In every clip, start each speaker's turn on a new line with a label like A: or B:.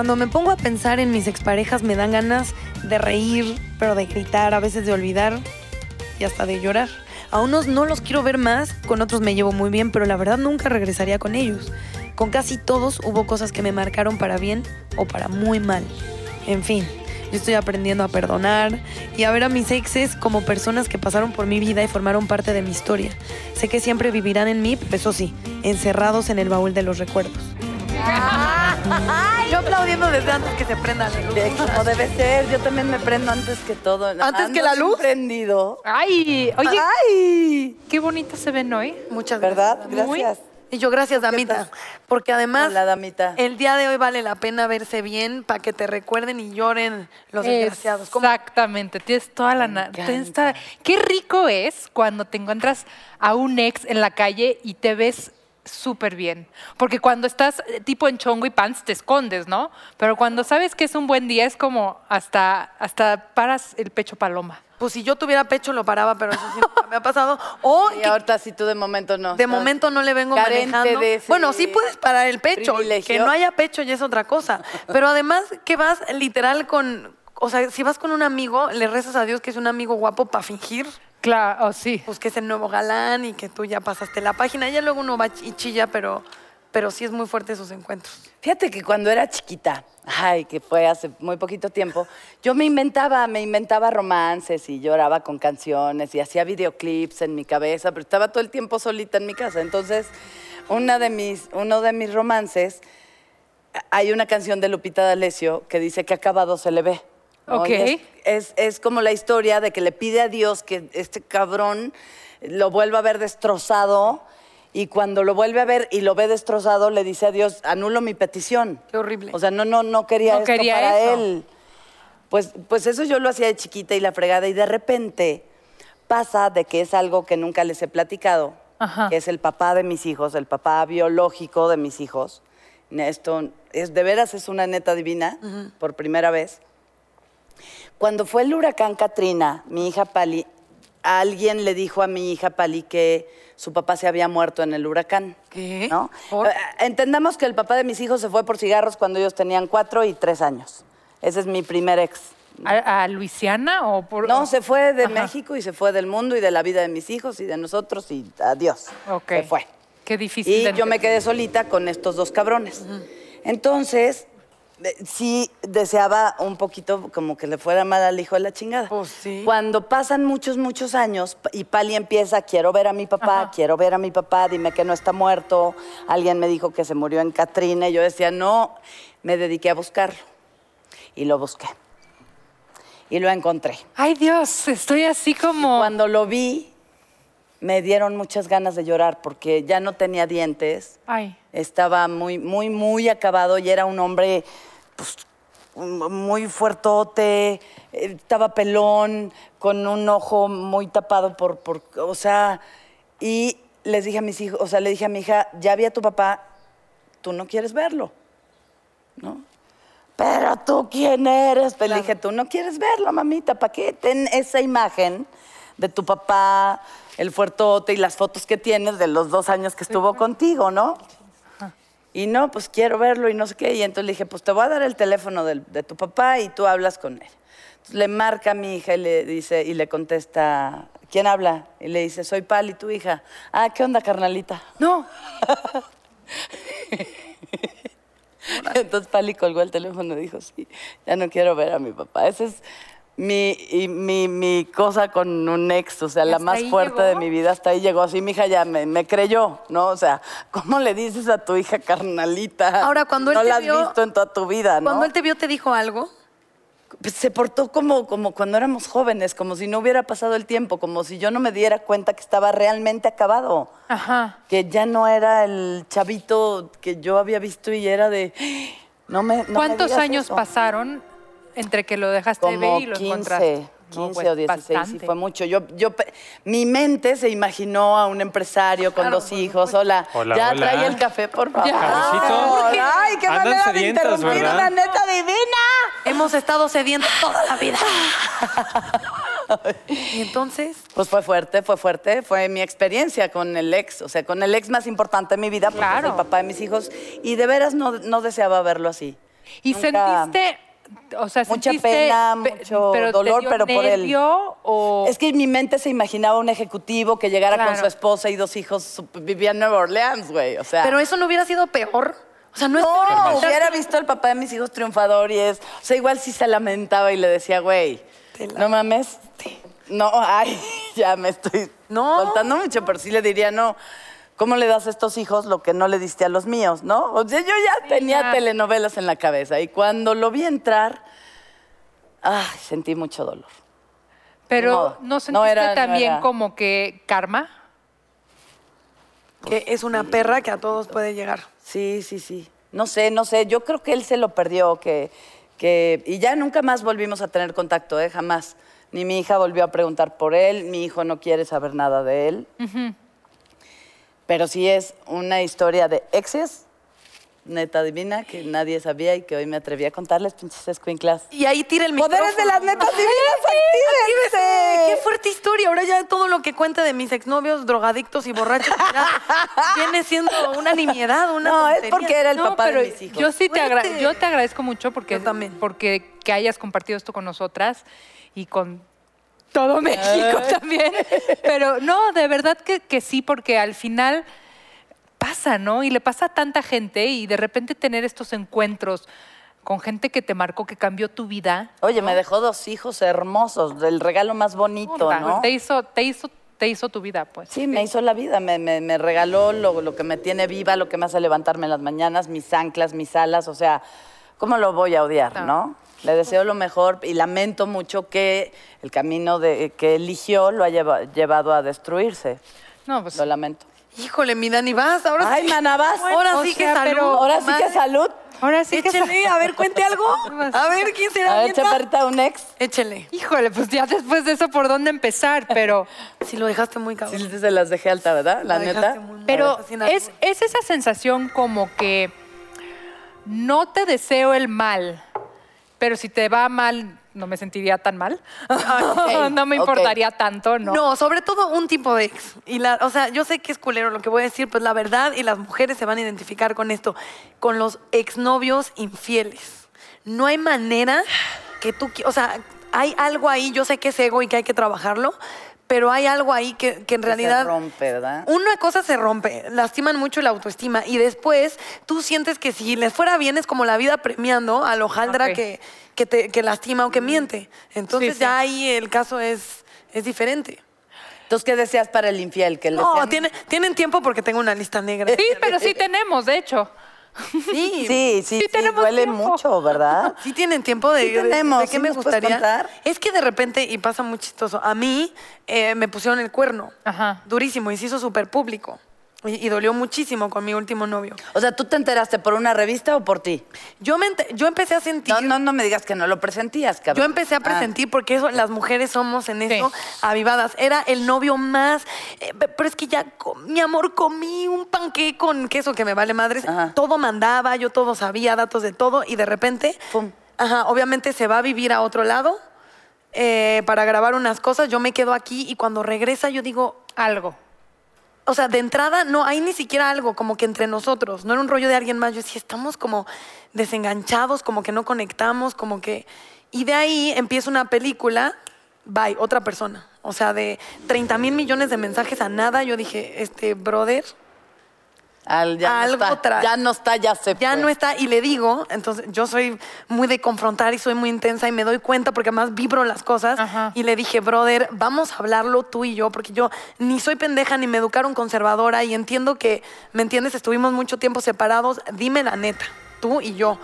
A: Cuando me pongo a pensar en mis exparejas me dan ganas de reír, pero de gritar, a veces de olvidar y hasta de llorar. A unos no los quiero ver más, con otros me llevo muy bien, pero la verdad nunca regresaría con ellos. Con casi todos hubo cosas que me marcaron para bien o para muy mal. En fin, yo estoy aprendiendo a perdonar y a ver a mis exes como personas que pasaron por mi vida y formaron parte de mi historia. Sé que siempre vivirán en mí, pero eso sí, encerrados en el baúl de los recuerdos. Yo aplaudiendo desde antes que se prenda la luz.
B: De- Como debe ser, yo también me prendo antes que todo.
A: ¿Antes que la luz?
B: prendido.
C: Ay, oye,
B: ¡Ay!
C: qué bonitas se ven hoy.
A: Muchas gracias.
B: ¿Verdad?
A: Dami.
B: Gracias.
A: Y yo gracias, damita. Porque además
B: Hola, damita.
A: el día de hoy vale la pena verse bien para que te recuerden y lloren los desgraciados. ¿Cómo?
C: Exactamente, tienes toda la... na- tienes toda- Qué rico es cuando te encuentras a un ex en la calle y te ves súper bien. Porque cuando estás eh, tipo en chongo y pants te escondes, ¿no? Pero cuando sabes que es un buen día es como hasta, hasta paras el pecho paloma.
A: Pues si yo tuviera pecho lo paraba, pero eso sí me ha pasado. O
B: Y
A: que
B: ahorita si tú de momento no.
A: de momento no le vengo manejando.
B: de
A: bueno, sí puedes parar el pecho.
B: privilegio.
A: Que no haya pecho ya es otra cosa. Pero además que vas literal con... O sea, si vas con un amigo, le rezas a Dios que es un amigo guapo para fingir.
C: Claro, oh, sí.
A: pues que es el nuevo galán y que tú ya pasaste la página. Ya luego uno va y chilla, pero, pero sí es muy fuerte esos encuentros.
B: Fíjate que cuando era chiquita, ay, que fue hace muy poquito tiempo, yo me inventaba, me inventaba romances y lloraba con canciones y hacía videoclips en mi cabeza, pero estaba todo el tiempo solita en mi casa. Entonces, una de mis, uno de mis romances, hay una canción de Lupita D'Alessio que dice que acabado se le ve. ¿No?
C: Ok.
B: Es, es- es como la historia de que le pide a Dios que este cabrón lo vuelva a ver destrozado y cuando lo vuelve a ver y lo ve destrozado le dice a Dios, anulo mi petición.
A: Qué horrible.
B: O sea, no, no, no quería
C: No
B: esto
C: quería
B: para
C: eso.
B: él. Pues, pues eso yo lo hacía de chiquita y la fregada y de repente pasa de que es algo que nunca les he platicado,
C: Ajá.
B: que es el papá de mis hijos, el papá biológico de mis hijos. Esto es de veras es una neta divina por primera vez. Cuando fue el huracán Katrina, mi hija Pali, alguien le dijo a mi hija Pali que su papá se había muerto en el huracán.
A: ¿Qué?
B: ¿no?
A: ¿Por?
B: Eh, Entendamos que el papá de mis hijos se fue por cigarros cuando ellos tenían cuatro y tres años. Ese es mi primer ex.
C: ¿A, a Luisiana o por...?
B: No, se fue de
C: Ajá.
B: México y se fue del mundo y de la vida de mis hijos y de nosotros y adiós.
C: Ok.
B: Se fue.
C: Qué difícil.
B: Y yo me quedé solita con estos dos cabrones. Entonces, sí deseaba un poquito como que le fuera mal al hijo de la chingada.
A: Pues sí.
B: Cuando pasan muchos, muchos años y Pali empieza, quiero ver a mi papá, quiero ver a mi papá, dime que no está muerto. Alguien me dijo que se murió en Catrina y yo decía, no, me dediqué a buscarlo. Y lo busqué. Y lo encontré.
C: Ay, Dios, estoy así como...
B: Cuando lo vi, me dieron muchas ganas de llorar porque ya no tenía dientes.
C: Ay.
B: Estaba muy, muy, muy acabado y era un hombre pues, muy fuertote, eh, estaba pelón, con un ojo muy tapado por, por, o sea, y les dije a mis hijos, o sea, le dije a mi hija, ya vi a tu papá, tú no quieres verlo, ¿no? Pero tú quién eres, pues le dije, tú no quieres verlo, mamita, ¿para qué? Ten esa imagen de tu papá, el fuertote y las fotos que tienes de los dos años que estuvo contigo, ¿no? Y no, pues quiero verlo y no sé qué. Y entonces le dije, pues te voy a dar el teléfono del- de, tu papá y tú hablas con él. Entonces le marca a mi hija y le dice, y le contesta, ¿quién habla? Y le dice, soy Pali, tu hija. Ah, ¿qué onda, carnalita?
C: No.
B: Entonces Pali colgó el teléfono y dijo, sí, ya no quiero ver a mi papá. Esa es mi, y mi, mi cosa con un ex, o sea, la más fuerte
C: llegó?
B: de mi vida. Hasta ahí llegó. Así mi hija ya me, me creyó, ¿no? O sea, ¿cómo le dices a tu hija carnalita?
A: Ahora, cuando él
B: no
A: te
B: la has
A: vio-
B: visto en toda tu vida, ¿no?
A: Cuando él te vio, ¿te dijo algo?
B: Pues se portó como, como cuando éramos jóvenes, como si no hubiera pasado el tiempo, como si yo no me diera cuenta que estaba realmente acabado.
C: Ajá.
B: Que ya no era el chavito que yo había visto y era de... No me, no
C: ¿Cuántos años
B: eso".
C: pasaron entre que lo dejaste de
B: Como
C: ver y lo
B: 15,
C: encontraste?
B: 15
C: No, pues,
B: o 16, sí
C: bastante.
B: fue mucho. Yo, yo, mi mente se imaginó a un empresario con
C: Claro,
B: dos
C: por
B: hijos. Hola,
D: Hola,
B: ya
D: hola.
B: trae el café, por favor.
D: Cafecito.
B: Ay, qué
D: Andan
B: manera de interrumpir
D: ¿verdad?
B: una neta divina.
A: Hemos estado sedientos toda la vida. y entonces,
B: Pues fue fuerte, fue fuerte. Fue mi experiencia con el ex, o sea, con el ex más importante de mi vida, porque
C: Claro.
B: es el papá de mis hijos. Y de veras no, no deseaba verlo así.
C: ¿Y
B: Nunca-
C: sentiste, o sea,
B: Mucha pena,
C: pe-
B: mucho
C: pero
B: dolor, pero por él.
C: nervio o
B: Es que en mi mente se imaginaba un ejecutivo que llegara con su esposa y dos hijos, vivía en Nueva Orleans, güey. O sea.
A: Pero eso no hubiera sido peor. O sea, no, es peor
B: no,
A: inventarte-
B: hubiera visto al papá de mis hijos triunfador y es. O sea, igual sí se lamentaba y le decía, güey, no mames. No, ay, ya me estoy
A: No.
B: soltando mucho, pero sí le diría, no. ¿Cómo le das a estos hijos lo que no le diste a los míos, no? O sea, yo ya tenía
C: ya.
B: telenovelas en la cabeza y cuando lo vi entrar, ay, sentí mucho dolor.
C: pero no
B: No
C: sentiste
B: era- no
C: también
B: era.
C: como que karma?
A: Que es una perra que a todos puede llegar.
B: Sí, sí, sí. No sé, no sé. Yo creo que él se lo perdió, que, que y ya nunca más volvimos a tener contacto, ¿eh? Jamás. Ni mi hija volvió a preguntar por él, mi hijo no quiere saber nada de él. Pero sí es una historia de exes, neta divina, que nadie sabía y que hoy me atreví a contarles, pinches escuinclas.
A: Y ahí tira el micrófono.
B: Poderes de las netas divinas,
A: Qué
B: actívense.
A: fuerte historia. Ahora ya todo lo que cuenta de mis exnovios, drogadictos y borrachos, ya viene siendo una nimiedad, una
B: No, es porque era el
C: no,
B: papá
C: pero
B: de mis hijos.
C: yo sí te, agra- yo te agradezco mucho porque,
A: Yo también.
C: porque que hayas compartido esto con nosotras y con todo México también. Pero no, de verdad que, que sí, porque al final pasa, ¿no? Y le pasa a tanta gente y de repente tener estos encuentros con gente que te marcó, que cambió tu vida.
B: Oye, me dejó dos hijos hermosos, del regalo más bonito, ¿no?
C: Te hizo, te hizo, te hizo tu vida, pues.
B: Sí, me hizo la vida, me, me- me regaló lo, lo que me tiene viva, lo que me hace levantarme en las mañanas, mis anclas, mis alas, o sea, ¿cómo lo voy a odiar,
C: No.
B: no? Le deseo lo mejor y lamento mucho que el camino de, que eligió lo haya lleva- llevado a destruirse.
C: No, pues
B: Lo lamento.
A: Híjole, mi Dani, vas. Ahora
B: Ay,
A: sí.
B: mana, vas.
A: Ahora sí que salud.
C: pero-
B: Ahora sí que salud.
C: ahora sí que...
A: Échele, a ver, cuente algo. A ver, ¿quién será?
B: A ver, chaparrita, un ex.
A: Échele.
C: Híjole, pues ya después de eso, ¿por dónde empezar? Pero...
A: Si lo dejaste muy cabrón.
B: Sí, se las dejé alta, ¿verdad? La
A: Lo
B: neta.
A: muy.
C: Pero es esa sensación como que no te deseo el mal, pero si te va mal, no me sentiría tan mal.
B: ok,
C: no me importaría tanto, ¿no?
A: No, sobre todo un tipo de ex. Y la, o sea, yo sé que es culero lo que voy a decir, pues la verdad y las mujeres se van a identificar con esto, con los exnovios infieles. No hay manera que tú, o sea, hay algo ahí, yo sé que es ego y que hay que trabajarlo, pero hay algo ahí que, que en
B: Que
A: realidad
B: Se rompe, ¿verdad?
A: una cosa se rompe, lastiman mucho la autoestima y después tú sientes que si les fuera bien es como la vida premiando al hojaldra
C: Ok.
A: que, que, te, que lastima o que miente. Entonces
C: Sí, sí.
A: ya ahí el caso es, es diferente.
B: Entonces, ¿qué deseas para el infiel? Que
A: No, tiene, tienen tiempo porque tengo una lista negra.
C: Sí, pero sí tenemos, de hecho.
A: Sí,
B: Sí, sí, sí,
C: tenemos
B: duele
C: tiempo.
B: mucho, ¿verdad?
A: Sí tienen tiempo de,
B: Sí tenemos,
A: de qué
B: ¿sí
A: me gustaría.
B: contar?
A: Es que de repente, y pasa muy chistoso, a mí eh, me pusieron el cuerno.
C: Ajá.
A: Durísimo y se hizo súper público. Y, y dolió muchísimo con mi último novio.
B: O sea, ¿tú te enteraste por una revista o por ti?
A: Yo, me yo empecé a sentir...
B: No, no, no me digas que no lo presentías, cabrón.
A: Yo empecé a
B: Ah.
A: presentir porque eso, las mujeres somos en eso
C: Sí.
A: avivadas. Era el novio más, eh, pe- pero es que ya, mi amor, comí un panqué con queso que me vale madres.
B: Ajá.
A: Todo mandaba, yo todo sabía, datos de todo y de repente,
B: Pum.
A: ajá, obviamente se va a vivir a otro lado eh, para grabar unas cosas. Yo me quedo aquí y cuando regresa yo digo,
C: Algo.
A: O sea, de entrada no hay ni siquiera algo como que entre nosotros, no era un rollo de alguien más. Yo decía, estamos como desenganchados, como que no conectamos, como que. Y de ahí empieza una película, bye, otra persona. O sea, de 30 mil millones de mensajes a nada, yo dije, este brother
B: Al- ya
A: Algo
B: no está, ya no está, ya se
A: ya
B: fue.
A: no está. Y le digo, entonces yo soy muy de confrontar y soy muy intensa y me doy cuenta porque además vibro las cosas.
C: Ajá.
A: Y le dije, brother, vamos a hablarlo tú y yo, porque yo ni soy pendeja ni me educaron conservadora y entiendo que, ¿me entiendes? Estuvimos mucho tiempo separados. Dime la neta, tú y yo.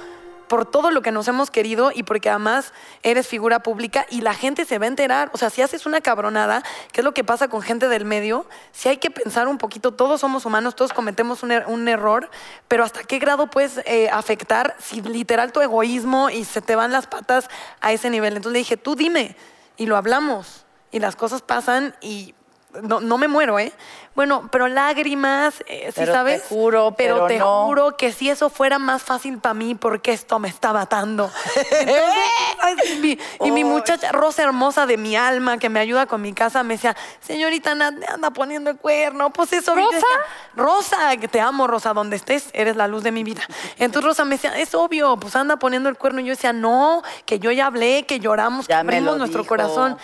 A: Por todo lo que nos hemos querido y porque además eres figura pública y la gente se va a enterar. O sea, si haces una cabronada, que es lo que pasa con gente del medio, si hay que pensar un poquito, todos somos humanos, todos cometemos un, er- error, pero ¿hasta qué grado puedes eh, afectar si literal tu egoísmo y se te van las patas a ese nivel? Entonces le dije, tú dime, y lo hablamos, y las cosas pasan y no, no me muero, ¿eh? Bueno, pero lágrimas, eh, ¿sí
B: Pero te
A: sabes?
B: juro, pero
A: te
B: no.
A: juro que si eso fuera más fácil para mí, porque esto me está matando. Entonces, ay, mi- y mi muchacha Rosa hermosa de mi alma, que me ayuda con mi casa, me decía, señorita Nat, me anda poniendo el cuerno. Pues eso,
C: ¿Rosa?
A: decía, Rosa, que te amo, Rosa, donde estés, eres la luz de mi vida. Entonces Rosa me decía, es obvio, pues anda poniendo el cuerno. Y yo decía, no, que yo ya hablé, que lloramos, que
B: Ya
A: abrimos nuestro
B: dijo.
A: corazón.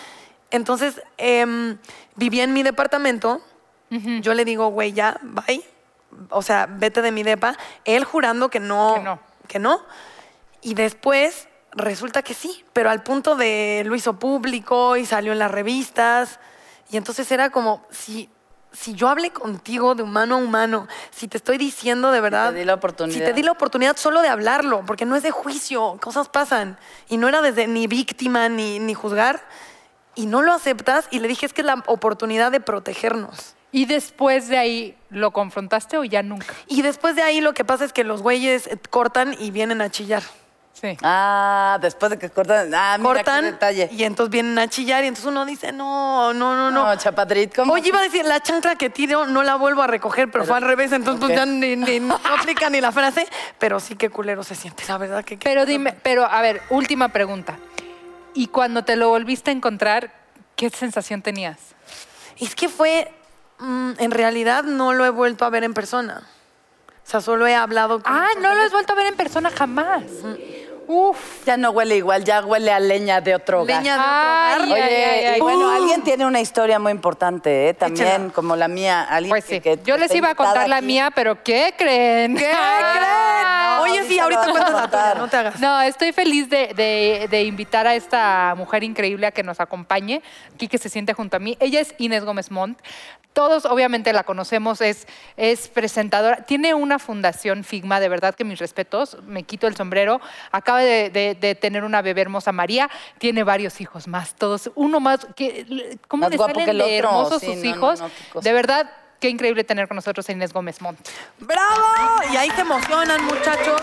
A: Entonces, em, vivía en mi departamento. Yo le digo, güey, ya, bye. O sea, vete de mi depa. Él jurando que no.
C: Que no.
A: que no. Y después resulta que sí, pero al punto de lo hizo público y salió en las revistas. Y entonces era como, si, si yo hablé contigo de humano a humano, si te estoy diciendo de verdad.
B: di la oportunidad.
A: Si te di la oportunidad solo de hablarlo, porque no es de juicio, cosas pasan. Y no era desde ni víctima ni, ni juzgar. Y no lo aceptas. Y le dije, es que es la oportunidad de protegernos.
C: ¿Y después de ahí lo confrontaste o ya nunca?
A: Y después de ahí lo que pasa es que los güeyes eh, cortan y vienen a chillar.
C: Sí.
B: Ah, después de que cortan. Ah, mira qué
A: cortan
B: detalle.
A: y entonces vienen a chillar y entonces uno dice, no, no, no, no.
B: No, Chapadrit, ¿cómo?
A: Oye, iba a decir, la chancla que tiro no la vuelvo a recoger, pero, fue al revés, entonces pues
B: ok.
A: ya ni, ni- no aplica ni la frase, pero sí que culero se siente, la verdad que...
C: Pero dime, pero a ver, última pregunta. ¿Y cuando te lo volviste a encontrar, qué sensación tenías?
A: Es que fue, mm, en realidad no lo he vuelto a ver en persona. O sea, solo he hablado con...
C: Ah, no lo has vuelto a ver en persona jamás. Uf.
B: Ya no huele igual, ya huele a leña de otro hogar.
A: Leña de otro hogar.
C: ay,
B: Oye,
C: ay, ay.
B: y bueno,
A: ¡Pum!
B: alguien tiene una historia muy importante, ¿eh? También, como la mía. Alguien
C: Pues
B: que-
C: sí.
B: que
C: Yo les iba a contar la
B: aquí.
C: mía, pero ¿qué creen? ¿Qué
B: creen? No,
A: Oye, sí,
B: ahorita
A: cuentas la tuya, no te hagas.
C: No, estoy feliz de, de- de invitar a esta mujer increíble a que nos acompañe, aquí que se siente junto a mí. Ella es Inés Gómez Montt. Todos obviamente la conocemos, es, es presentadora. Tiene una fundación Figma, de verdad que mis respetos, me quito el sombrero. Acaba de, de- de tener una bebé hermosa María, tiene varios hijos más, todos, uno más, que, ¿cómo
B: Más
C: le salen
B: que el
C: de
B: otro,
C: hermosos
B: sí,
C: sus
B: no,
C: hijos?
B: no,
C: de verdad, qué increíble tener con nosotros a Inés Gómez Montt.
A: ¡Bravo! Y ahí se emocionan, muchachos.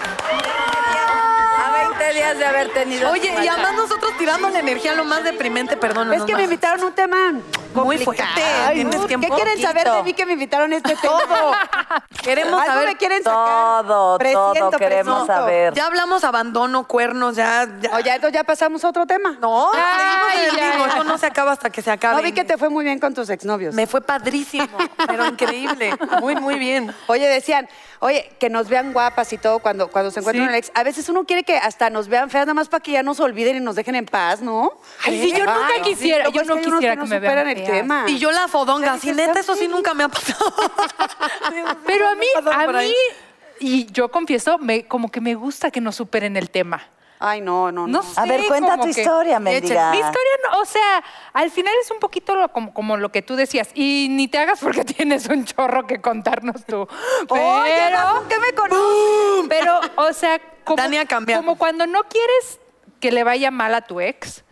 B: A 20 días de haber tenido.
A: Oye, y además nosotros tirando la energía lo más deprimente, perdón.
D: Es que me invitaron a un tema
A: Muy fuerte.
D: Ay,
A: ¿Tienes
D: no, ¿Qué quieren saber de mí que me invitaron a este tema?
A: Queremos
D: Algo
A: saber
D: me quieren sacar.
B: Todo, todo queremos
D: presiento.
B: saber.
A: Ya hablamos abandono, cuernos, ya. ya.
D: Oye, entonces ya pasamos a otro tema.
A: No,
C: Ay, ya, ya.
A: Esto no se acaba hasta que se acabe.
D: No vi que te fue muy bien con tus exnovios.
A: Me fue padrísimo, pero increíble. Muy, muy bien.
D: Oye, decían, oye, que nos vean guapas y todo cuando, cuando se encuentran
A: Sí.
D: un ex. A veces uno quiere que hasta nos vean feas, nada más para que ya nos olviden y nos dejen en paz, ¿no?
C: Ay, sí, yo nunca quisiera,
D: sí,
C: yo no quisiera que, me vean.
D: Tema.
A: Y yo la fodonga, si neta, eso sí nunca me ha pasado.
C: Pero a mí, a mí, y yo confieso, me, como que me gusta que no superen el tema.
D: Ay, no, no,
C: No
D: no.
C: sé,
B: A ver, cuenta tu
C: que-
B: historia, mendiga.
C: Mi historia, no, o sea, al final es un poquito lo- como, como lo que tú decías. Y ni te hagas porque tienes un chorro que contarnos tú. Pero,
D: Oye, ¿con qué me conoces?
C: pero, o sea, como,
A: Dani ha cambiado.
C: como cuando no quieres que le vaya mal a tu ex,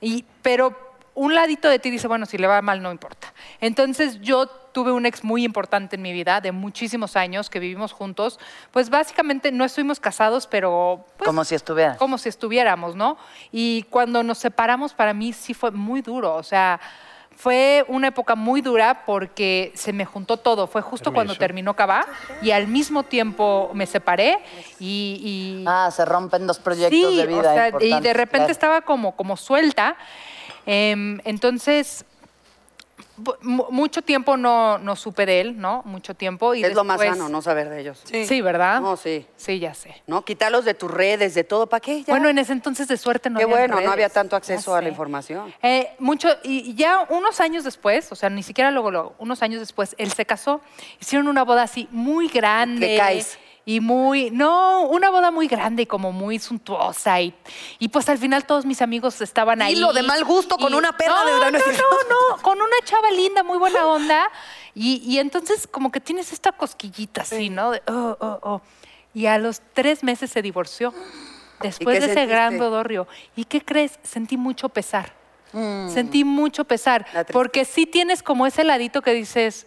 C: y, pero un ladito de ti dice, bueno, si le va mal no importa. Entonces yo tuve un ex muy importante en mi vida, de muchísimos años, que vivimos juntos. Pues básicamente no estuvimos casados, pero... pues,
B: Como si estuviera.
C: como si estuviéramos, ¿no? Y cuando nos separamos, para mí sí fue muy duro. O sea, fue una época muy dura porque se me juntó todo. Fue justo cuando terminó Cabá y al mismo tiempo me separé y... y-
B: Ah, se rompen dos proyectos
C: sí,
B: de vida.
C: o sea, y de repente
B: claro.
C: estaba como, como suelta. Em, entonces, mucho tiempo no, no supe de él, ¿no? Mucho tiempo. Y
D: es lo más sano, no saber de ellos.
C: Sí, ¿verdad?
D: No, sí.
C: Sí, ya sé.
D: ¿No? Quitarlos de tus redes, de todo. ¿Para qué? Ya.
C: Bueno, en ese entonces de suerte no
D: Qué
C: había
D: bueno, no había tanto acceso
C: Ya
D: a la información.
C: Eh, mucho, y ya unos años después, o sea, ni siquiera luego, luego, unos años después, él se casó, hicieron una boda así muy grande.
D: Te caes.
C: Y muy, no, una boda muy grande y como muy suntuosa. Y, y pues al final todos mis amigos estaban ahí.
A: Hilo de mal gusto con
C: Y-
A: una perra
C: no,
A: de verano.
C: No, no, no, con una chava linda, muy buena onda. Y, y entonces como que tienes esta cosquillita así, ¿no? De, oh, oh, oh. Y a los tres meses se divorció. Después de ese gran bodorrio. ¿Y qué crees? Sentí mucho pesar. Sentí mucho pesar. Porque sí tienes como ese ladito que dices,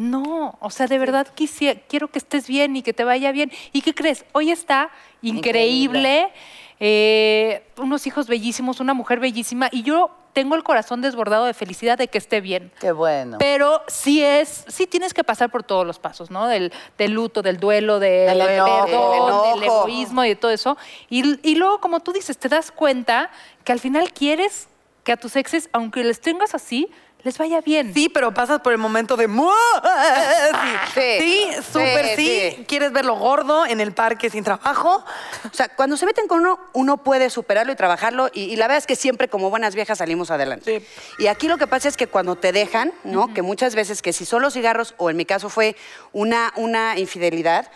C: no, o sea, de verdad quisiera, quiero que estés bien y que te vaya bien. ¿Y qué crees? Hoy está increíble. eh, unos hijos bellísimos, una mujer bellísima, y yo tengo el corazón desbordado de felicidad de que esté bien.
B: Qué bueno.
C: Pero sí es, sí tienes que pasar por todos los pasos, ¿no? Del, del luto, del duelo, del,
B: Del enojo.
C: perdón, del egoísmo y de todo eso. Y, y luego, como tú dices, te das cuenta que al final quieres que a tus exes, aunque les tengas así, les vaya bien.
A: Sí, pero pasas por el momento de... ¡mua! Sí,
D: Sí,
A: sí, súper sí,
D: sí, sí.
A: Quieres verlo gordo en el parque sin trabajo.
D: O sea, cuando se meten con uno, uno puede superarlo y trabajarlo. Y, y la verdad es que siempre, como buenas viejas, salimos adelante. Y aquí lo que pasa es que cuando te dejan, ¿no? Que muchas veces que si son los cigarros, o en mi caso fue una, una infidelidad,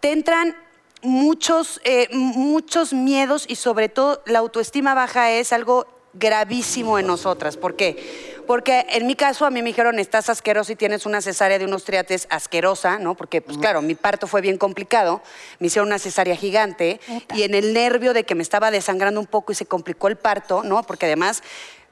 D: te entran muchos, eh, muchos miedos y sobre todo la autoestima baja es algo gravísimo en nosotras. ¿Por qué? Porque en mi caso a mí me dijeron, estás asquerosa y tienes una cesárea de unos triates asquerosa, ¿no? Porque, pues claro, mi parto fue bien complicado, me hicieron una cesárea gigante y en el nervio de que me estaba desangrando un poco y se complicó el parto, ¿no? Porque además...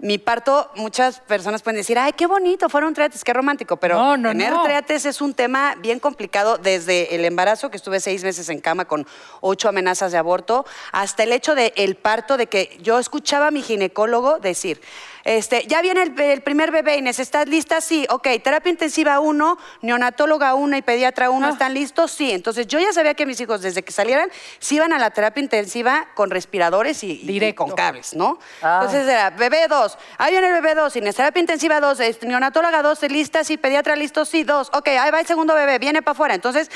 D: Mi parto, muchas personas pueden decir, ay, qué bonito, fueron triates, qué romántico, pero
C: No, no,
D: tener
C: no.
D: triates es un tema bien complicado desde el embarazo, que estuve seis meses en cama con ocho amenazas de aborto, hasta el hecho del el parto, de que yo escuchaba a mi ginecólogo decir, este, ya viene el, el primer bebé, Inés, ¿estás lista? Sí, ok, terapia intensiva uno, neonatóloga uno y pediatra uno,
C: Ah.
D: ¿están listos? Sí, entonces yo ya sabía que mis hijos desde que salieran, se iban a la terapia intensiva con respiradores y, y con cables, ¿no?
B: Ah.
D: Entonces era bebé 2, ahí viene el bebé 2, Inés, terapia intensiva 2, neonatóloga 2, lista, sí, pediatra listo, sí, 2, ok, ahí va el segundo bebé, viene para afuera. Entonces,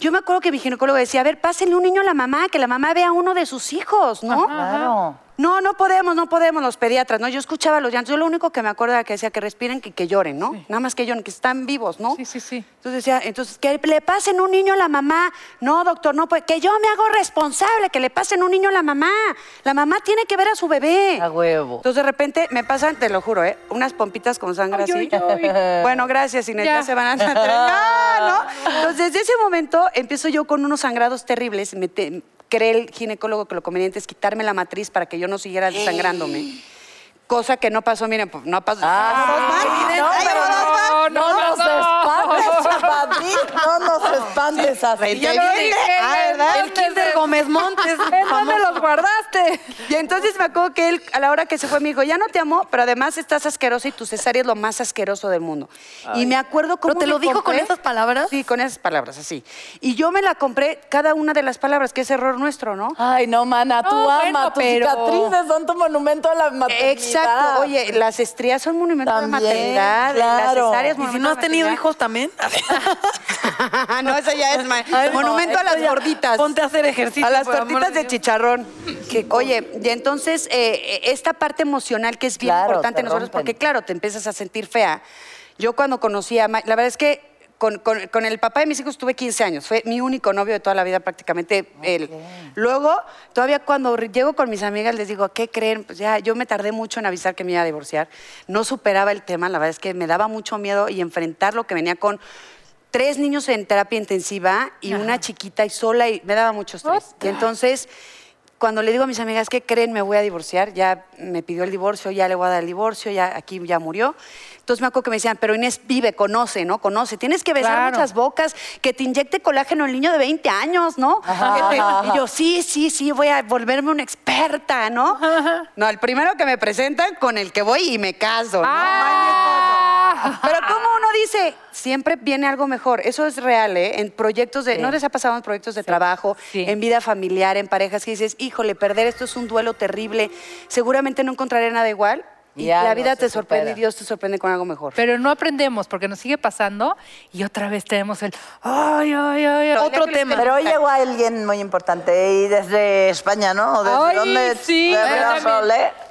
D: yo me acuerdo que mi ginecólogo decía, a ver, pásenle un niño a la mamá, que la mamá vea a uno de sus hijos, ¿no?
B: Claro.
D: No, no podemos, no podemos los pediatras, ¿no? Yo escuchaba los llantos, yo lo único que me acuerdo era que decía que respiren y que lloren, ¿no? Nada más que lloren, que están vivos, ¿no?
C: Sí, sí, sí.
D: Entonces decía, entonces, que le pasen un niño a la mamá. No, doctor, no puede. Que yo me hago responsable, que le pasen un niño a la mamá. La mamá tiene que ver a su bebé.
B: A huevo.
D: Entonces de repente me pasan, te lo juro, ¿eh? Unas pompitas con sangre
C: Ay,
D: así.
C: ay, ay.
D: Bueno, gracias, Inés, ya,
C: Ya.
D: se van a no, ¿no? Entonces desde ese momento empiezo yo con unos sangrados terribles. Me te- cree el ginecólogo que lo conveniente es quitarme la matriz para que yo no siguiera desangrándome. Cosa que no pasó, miren, pues no pasó.
B: Ah, no, no,
C: no,
B: no nos
C: no.
B: espantes, chapatín, no nos espantes así.
D: Ya
C: dije,
D: Ah, ¿verdad?
A: El Kinder Gómez Montes.
C: ¿En dónde los guardaste?
D: Y entonces me acuerdo que él, a la hora que se fue, me dijo, ya no te amo, pero además estás asquerosa y tu cesárea es lo más asqueroso del mundo. Y me acuerdo cómo
A: ¿Pero te lo dijo con esas palabras?
D: Sí, con esas palabras, así. Y yo me la compré cada una de las palabras, que es error nuestro, ¿no?
B: Ay, no, mana, tú
C: No,
B: ama,
C: bueno,
B: tus
C: pero-
B: cicatrices son tu monumento a la maternidad.
D: Exacto. Oye, las estrías son monumento de
B: También,
D: maternidad. Las
B: claro.
D: cesáreas
A: ¿Y si no has tenido hijos también?
D: no, eso ya es ma-
A: Ay, no,
D: monumento a las gorditas.
A: Ponte a hacer ejercicio.
D: A las tortitas de chicharrón. Oye, y entonces eh, esta parte emocional que es bien
B: Claro,
D: importante en nosotros, porque claro, te empiezas a sentir fea. Yo cuando conocí a Ma- la verdad es que con, con- con el papá de mis hijos tuve 15 años, fue mi único novio de toda la vida prácticamente él. Luego, todavía cuando llego con mis amigas les digo, ¿qué creen? Pues ya, yo me tardé mucho en avisar que me iba a divorciar, no superaba el tema, la verdad es que me daba mucho miedo y enfrentar lo que venía con tres niños en terapia intensiva y una chiquita y sola y me daba mucho estrés. Y entonces, cuando le digo a mis amigas, ¿qué creen? Me voy a divorciar, ya me pidió el divorcio, ya le voy a dar el divorcio, ya aquí ya murió. Entonces me acuerdo que me decían, pero Inés vive, conoce, ¿no? Conoce. Tienes que besar
C: Claro.
D: muchas bocas, que te inyecte colágeno el niño de 20 años, ¿no? Que te- Y yo, sí, sí, sí, voy a volverme una experta, ¿no? No, el primero que me presentan con el que voy y me caso, ¿no? Esposo. Pero uno dice, siempre viene algo mejor. Eso es real, ¿eh? En proyectos de, ¿no les ha pasado en proyectos de trabajo,
C: Sí.
D: en vida familiar, en parejas que dices, híjole, perder esto es un duelo terrible. Seguramente no encontraré nada igual. Y la vida te sorprende
B: supera.
D: y Dios te sorprende con algo mejor.
C: Pero no aprendemos porque nos sigue pasando y otra vez tenemos el ay, ay, ay. ay.
A: Otro tema.
B: Pero hoy llegó alguien muy importante y desde España, ¿no? ¿O ¿Desde
C: Ay,
B: dónde?
C: sí.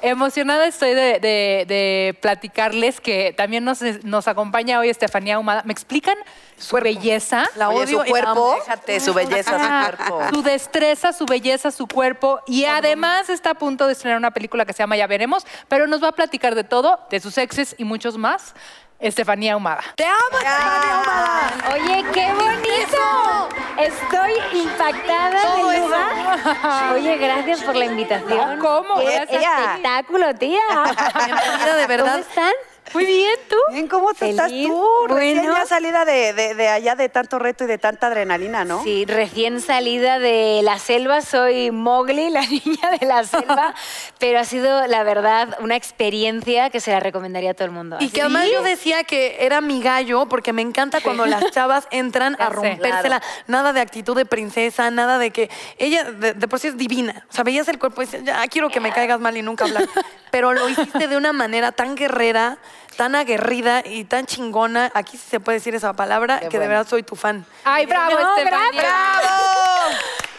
C: Emocionada estoy de, de- de platicarles que también nos, nos acompaña hoy Estefanía Ahumada. ¿Me explican su belleza?
A: La
D: Oye, su cuerpo.
B: Déjate su belleza, su cuerpo.
C: Su destreza, su belleza, su cuerpo. Y además está a punto de estrenar una película que se llama Ya Veremos, pero nos va a platicar de todo, de sus exes y muchos más. Estefanía Ahumada.
A: ¡Te amo, Estefanía Ahumada!
E: Oye, qué bonito. Estoy impactada
A: Todo
E: del lugar. Oye, gracias por la invitación.
C: ¿cómo?
E: Qué
C: Gracias.
E: espectáculo, tía.
A: Bienvenida, de verdad.
E: ¿Cómo están?
C: Muy bien, ¿tú?
D: Bien, ¿cómo te estás tú? Recién
E: Bueno.
D: ya salida de, de- de allá de tanto reto y de tanta adrenalina, ¿no?
E: Sí, recién salida de la selva, soy Mowgli, la niña de la selva, pero ha sido, la verdad, una experiencia que se la recomendaría a todo el mundo.
A: Y que además yo decía que era mi gallo, porque me encanta cuando las chavas entran a
C: sé.
A: rompérsela. Nada de actitud de princesa, nada de que ella de, de por sí es divina. O sea, veías el cuerpo y dices, ya quiero que me caigas mal y nunca hablar. Pero lo hiciste de una manera tan guerrera, tan aguerrida y tan chingona. Aquí sí se puede decir esa palabra, que de verdad soy tu fan.
C: Ay, bravo,
E: No,
C: Estefanía.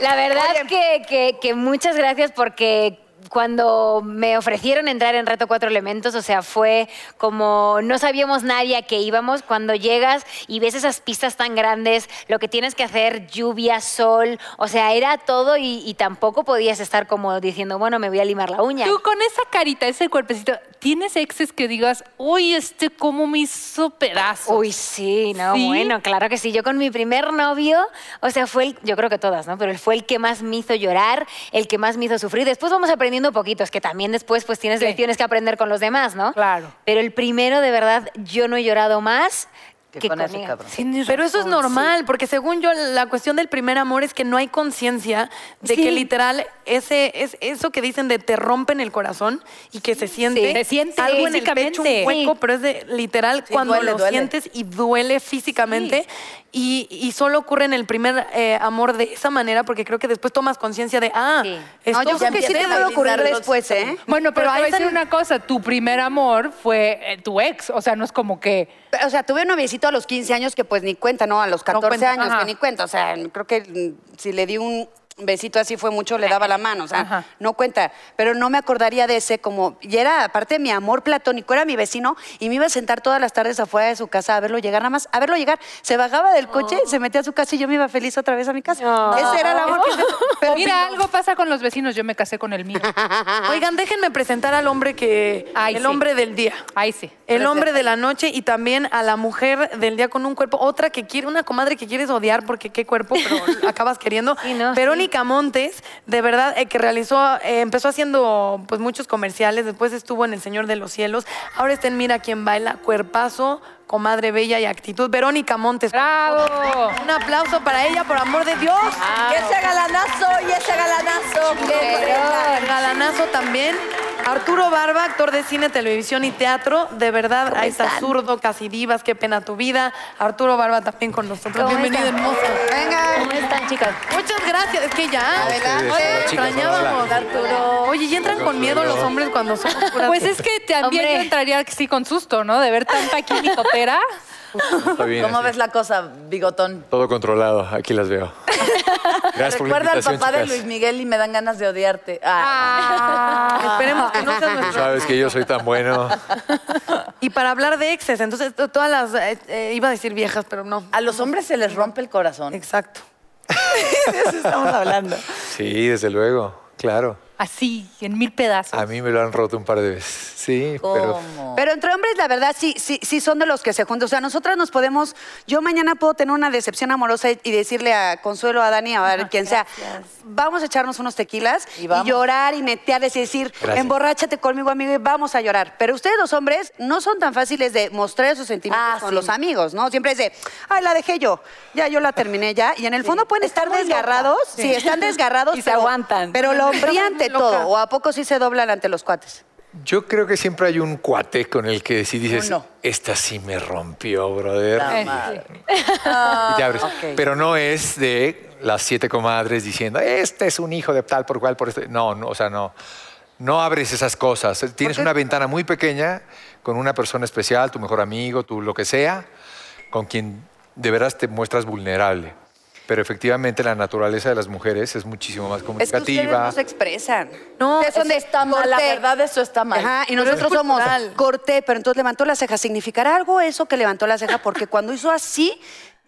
E: La verdad que, que- que muchas gracias porque cuando me ofrecieron entrar en Reto Cuatro Elementos, o sea, fue como no sabíamos nadie a qué íbamos. Cuando llegas y ves esas pistas tan grandes, lo que tienes que hacer, lluvia, sol, o sea, era todo y, y tampoco podías estar como diciendo, bueno, me voy a limar la uña.
C: Tú con esa carita, ese cuerpecito, ¿tienes exes que digas, uy, este cómo me hizo pedazo?
E: Uy, sí, no,
C: ¿Sí?
E: bueno, claro que sí. Yo con mi primer novio, o sea, fue el, yo creo que todas, ¿no? Pero él fue el que más me hizo llorar, el que más me hizo sufrir. Después vamos aprendiendo poquitos, que también después pues tienes
C: Sí.
E: lecciones que aprender con los demás, ¿no?
C: Claro.
E: Pero el primero, de verdad, yo no he llorado más
B: Que
E: que,
B: con
E: con,
B: ese
E: él.
B: cabrón.
C: Tienes
A: Pero eso es normal, porque según yo, la cuestión del primer amor es que no hay conciencia de
E: Sí.
A: que literal ese es eso que dicen de te rompen el corazón y que se siente,
C: Sí, se siente
A: algo en el pecho, un
C: físicamente.
A: hueco,
E: Sí.
A: pero es de literal
B: Sí,
A: cuando
B: duele,
A: lo
B: duele.
A: sientes y duele físicamente y, y solo ocurre en el primer eh, amor de esa manera porque creo que después tomas conciencia de, ah,
E: Sí.
A: esto
D: No, yo creo que sí te puede ocurrir después, ¿eh?
C: Bueno, pero,
A: Pero
C: te voy a
A: ahí
C: decir una cosa, tu primer amor fue eh, tu ex, o sea, no es como que...
D: O sea, tuve un noviecito a los 15 años que pues ni cuenta, ¿no? A los 14
A: cuenta.
D: años
C: Ajá.
D: que ni cuenta. O sea, creo que mm, si le di un besito así fue mucho, le daba la mano. O sea,
C: Ajá.
D: no cuenta. Pero no me acordaría de ese como... Y era, aparte, mi amor platónico. Era mi vecino y me iba a sentar todas las tardes afuera de su casa a verlo llegar. Nada más, a verlo llegar. Se bajaba del coche, se metía a su casa y yo me iba feliz otra vez a mi casa. Ese era el amor que... Pero
C: Mira, algo pasa con los vecinos, yo me casé con el mío.
A: Oigan, déjenme presentar al hombre que
C: Ay,
A: el
C: sí.
A: hombre del día.
C: Ahí sí.
A: El hombre de la noche y también a la mujer del día con un cuerpo, otra que quiere, una comadre que quieres odiar porque qué cuerpo, pero acabas queriendo.
E: Sí, no,
A: Verónica Montes, de verdad, eh, que realizó, eh, empezó haciendo pues muchos comerciales, después estuvo en El Señor de los Cielos, ahora está en Mira quién baila, cuerpazo, comadre bella y actitud. Verónica Montes.
C: ¡Bravo!
A: Un aplauso para ella, por amor de Dios.
B: Y ese galanazo, y ese galanazo. qué
A: El galanazo también. Arturo Barba, actor de cine, televisión y teatro. De verdad, ahí está zurdo, casi divas, qué pena tu vida. Arturo Barba también con nosotros.
E: ¿Cómo
A: Bienvenido,
E: están?
A: hermoso.
D: Venga.
E: ¿Cómo están, chicos?
A: Muchas gracias. Es que ya.
D: Adelante.
A: Oye,
F: Hola, chicas,
A: extrañábamos. Arturo. Oye, y entran con miedo los hombres cuando somos puras.
C: Pues es que también
E: Hombre.
C: yo entraría sí con susto, ¿no? De ver tanta quimicotera.
F: Está bien.
B: ¿Cómo
F: así.
B: ves la cosa, bigotón?
F: Todo controlado, aquí las veo. Gracias por la
B: Recuerda al
F: invitación,
B: papá de. Luis Miguel y me dan ganas de odiarte. Ah.
A: Esperemos que no sea
F: Tú
A: nuestro.
F: sabes que yo soy tan bueno.
A: Y para hablar de exes, entonces to- todas las. eh, eh, iba a decir viejas, pero no.
B: A los hombres se les rompe el corazón.
A: Exacto.
B: De eso estamos hablando.
F: Sí, desde luego, claro.
C: Así, en mil pedazos.
F: A mí me lo han roto un par de veces. Sí, pero
B: ¿Cómo?
D: Pero entre hombres, la verdad, sí, sí, sí son de los que se juntan. O sea, nosotras nos podemos. Yo mañana puedo tener una decepción amorosa y, decirle a Consuelo, a Dani, a ver, quien sea, vamos a echarnos unos tequilas
B: Y
D: llorar y netearles y decir,
F: Gracias.
D: emborráchate conmigo, amigo, y vamos a llorar. Pero ustedes, los hombres, no son tan fáciles de mostrar sus sentimientos
B: Ah,
D: con
B: sí.
D: los amigos, ¿no? Siempre es de, ay, la dejé yo, ya yo la terminé ya. Y en el fondo pueden estar desgarrados. Sí, están desgarrados.
E: Y se
D: pero-
E: aguantan.
D: Pero lo hombría
A: Está muy
D: ante
A: loca.
D: todo. ¿O a poco sí se doblan ante los cuates?
F: yo creo que siempre hay un cuate con el que si dices,
B: Uno.
F: esta sí me rompió, brother.
B: La
C: Eh,
B: madre.
F: Y te abres.
B: ok.
F: Pero no es de las siete comadres diciendo, este es un hijo de tal por cual, por este. No, no, o sea, no. No abres esas cosas. Tienes una ventana muy pequeña con una persona especial, tu mejor amigo, tu lo que sea, con quien de veras te muestras vulnerable. Pero efectivamente la naturaleza de las mujeres es muchísimo más
D: Es que ustedes
F: comunicativa.
D: no se expresan.
A: No,
B: Eso está mal, la verdad, eso está mal.
D: Ajá, y nosotros somos corté, pero entonces levantó la ceja. ¿Significará algo eso que levantó la ceja? Porque cuando hizo así,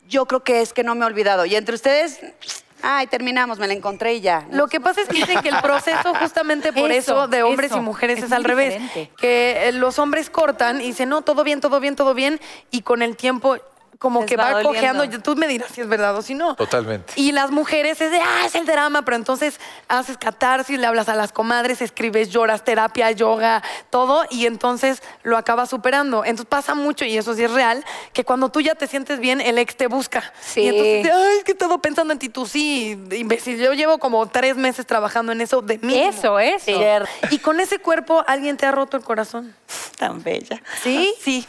D: yo creo que es que no me he olvidado. Y entre ustedes, ay, terminamos, me la encontré y ya.
A: Lo que pasa es que dicen que el proceso justamente por eso,
C: Eso,
A: de hombres
C: eso.
A: y mujeres
C: Es
A: al revés. Que eh, los hombres cortan y dicen, no, todo bien, todo bien, todo bien. Y con el tiempo como
G: Les
A: que
G: va
A: va, cojeando. Tú me dirás si es verdad o si no.
F: Totalmente.
A: Y las mujeres es de, ah, es el drama, pero entonces haces catarsis, le hablas a las comadres, escribes, lloras, terapia, yoga, todo, y entonces lo acabas superando. Entonces pasa mucho, y eso sí es real, que cuando tú ya te sientes bien, el ex te busca.
E: Sí.
A: Y entonces, ay, es que todo pensando en ti, tú sí, imbécil. Yo llevo como tres meses trabajando en eso de mí.
C: Eso, eso.
A: Y con ese cuerpo, ¿alguien te ha roto el corazón?
G: Tan bella.
A: ¿Sí?
G: Sí.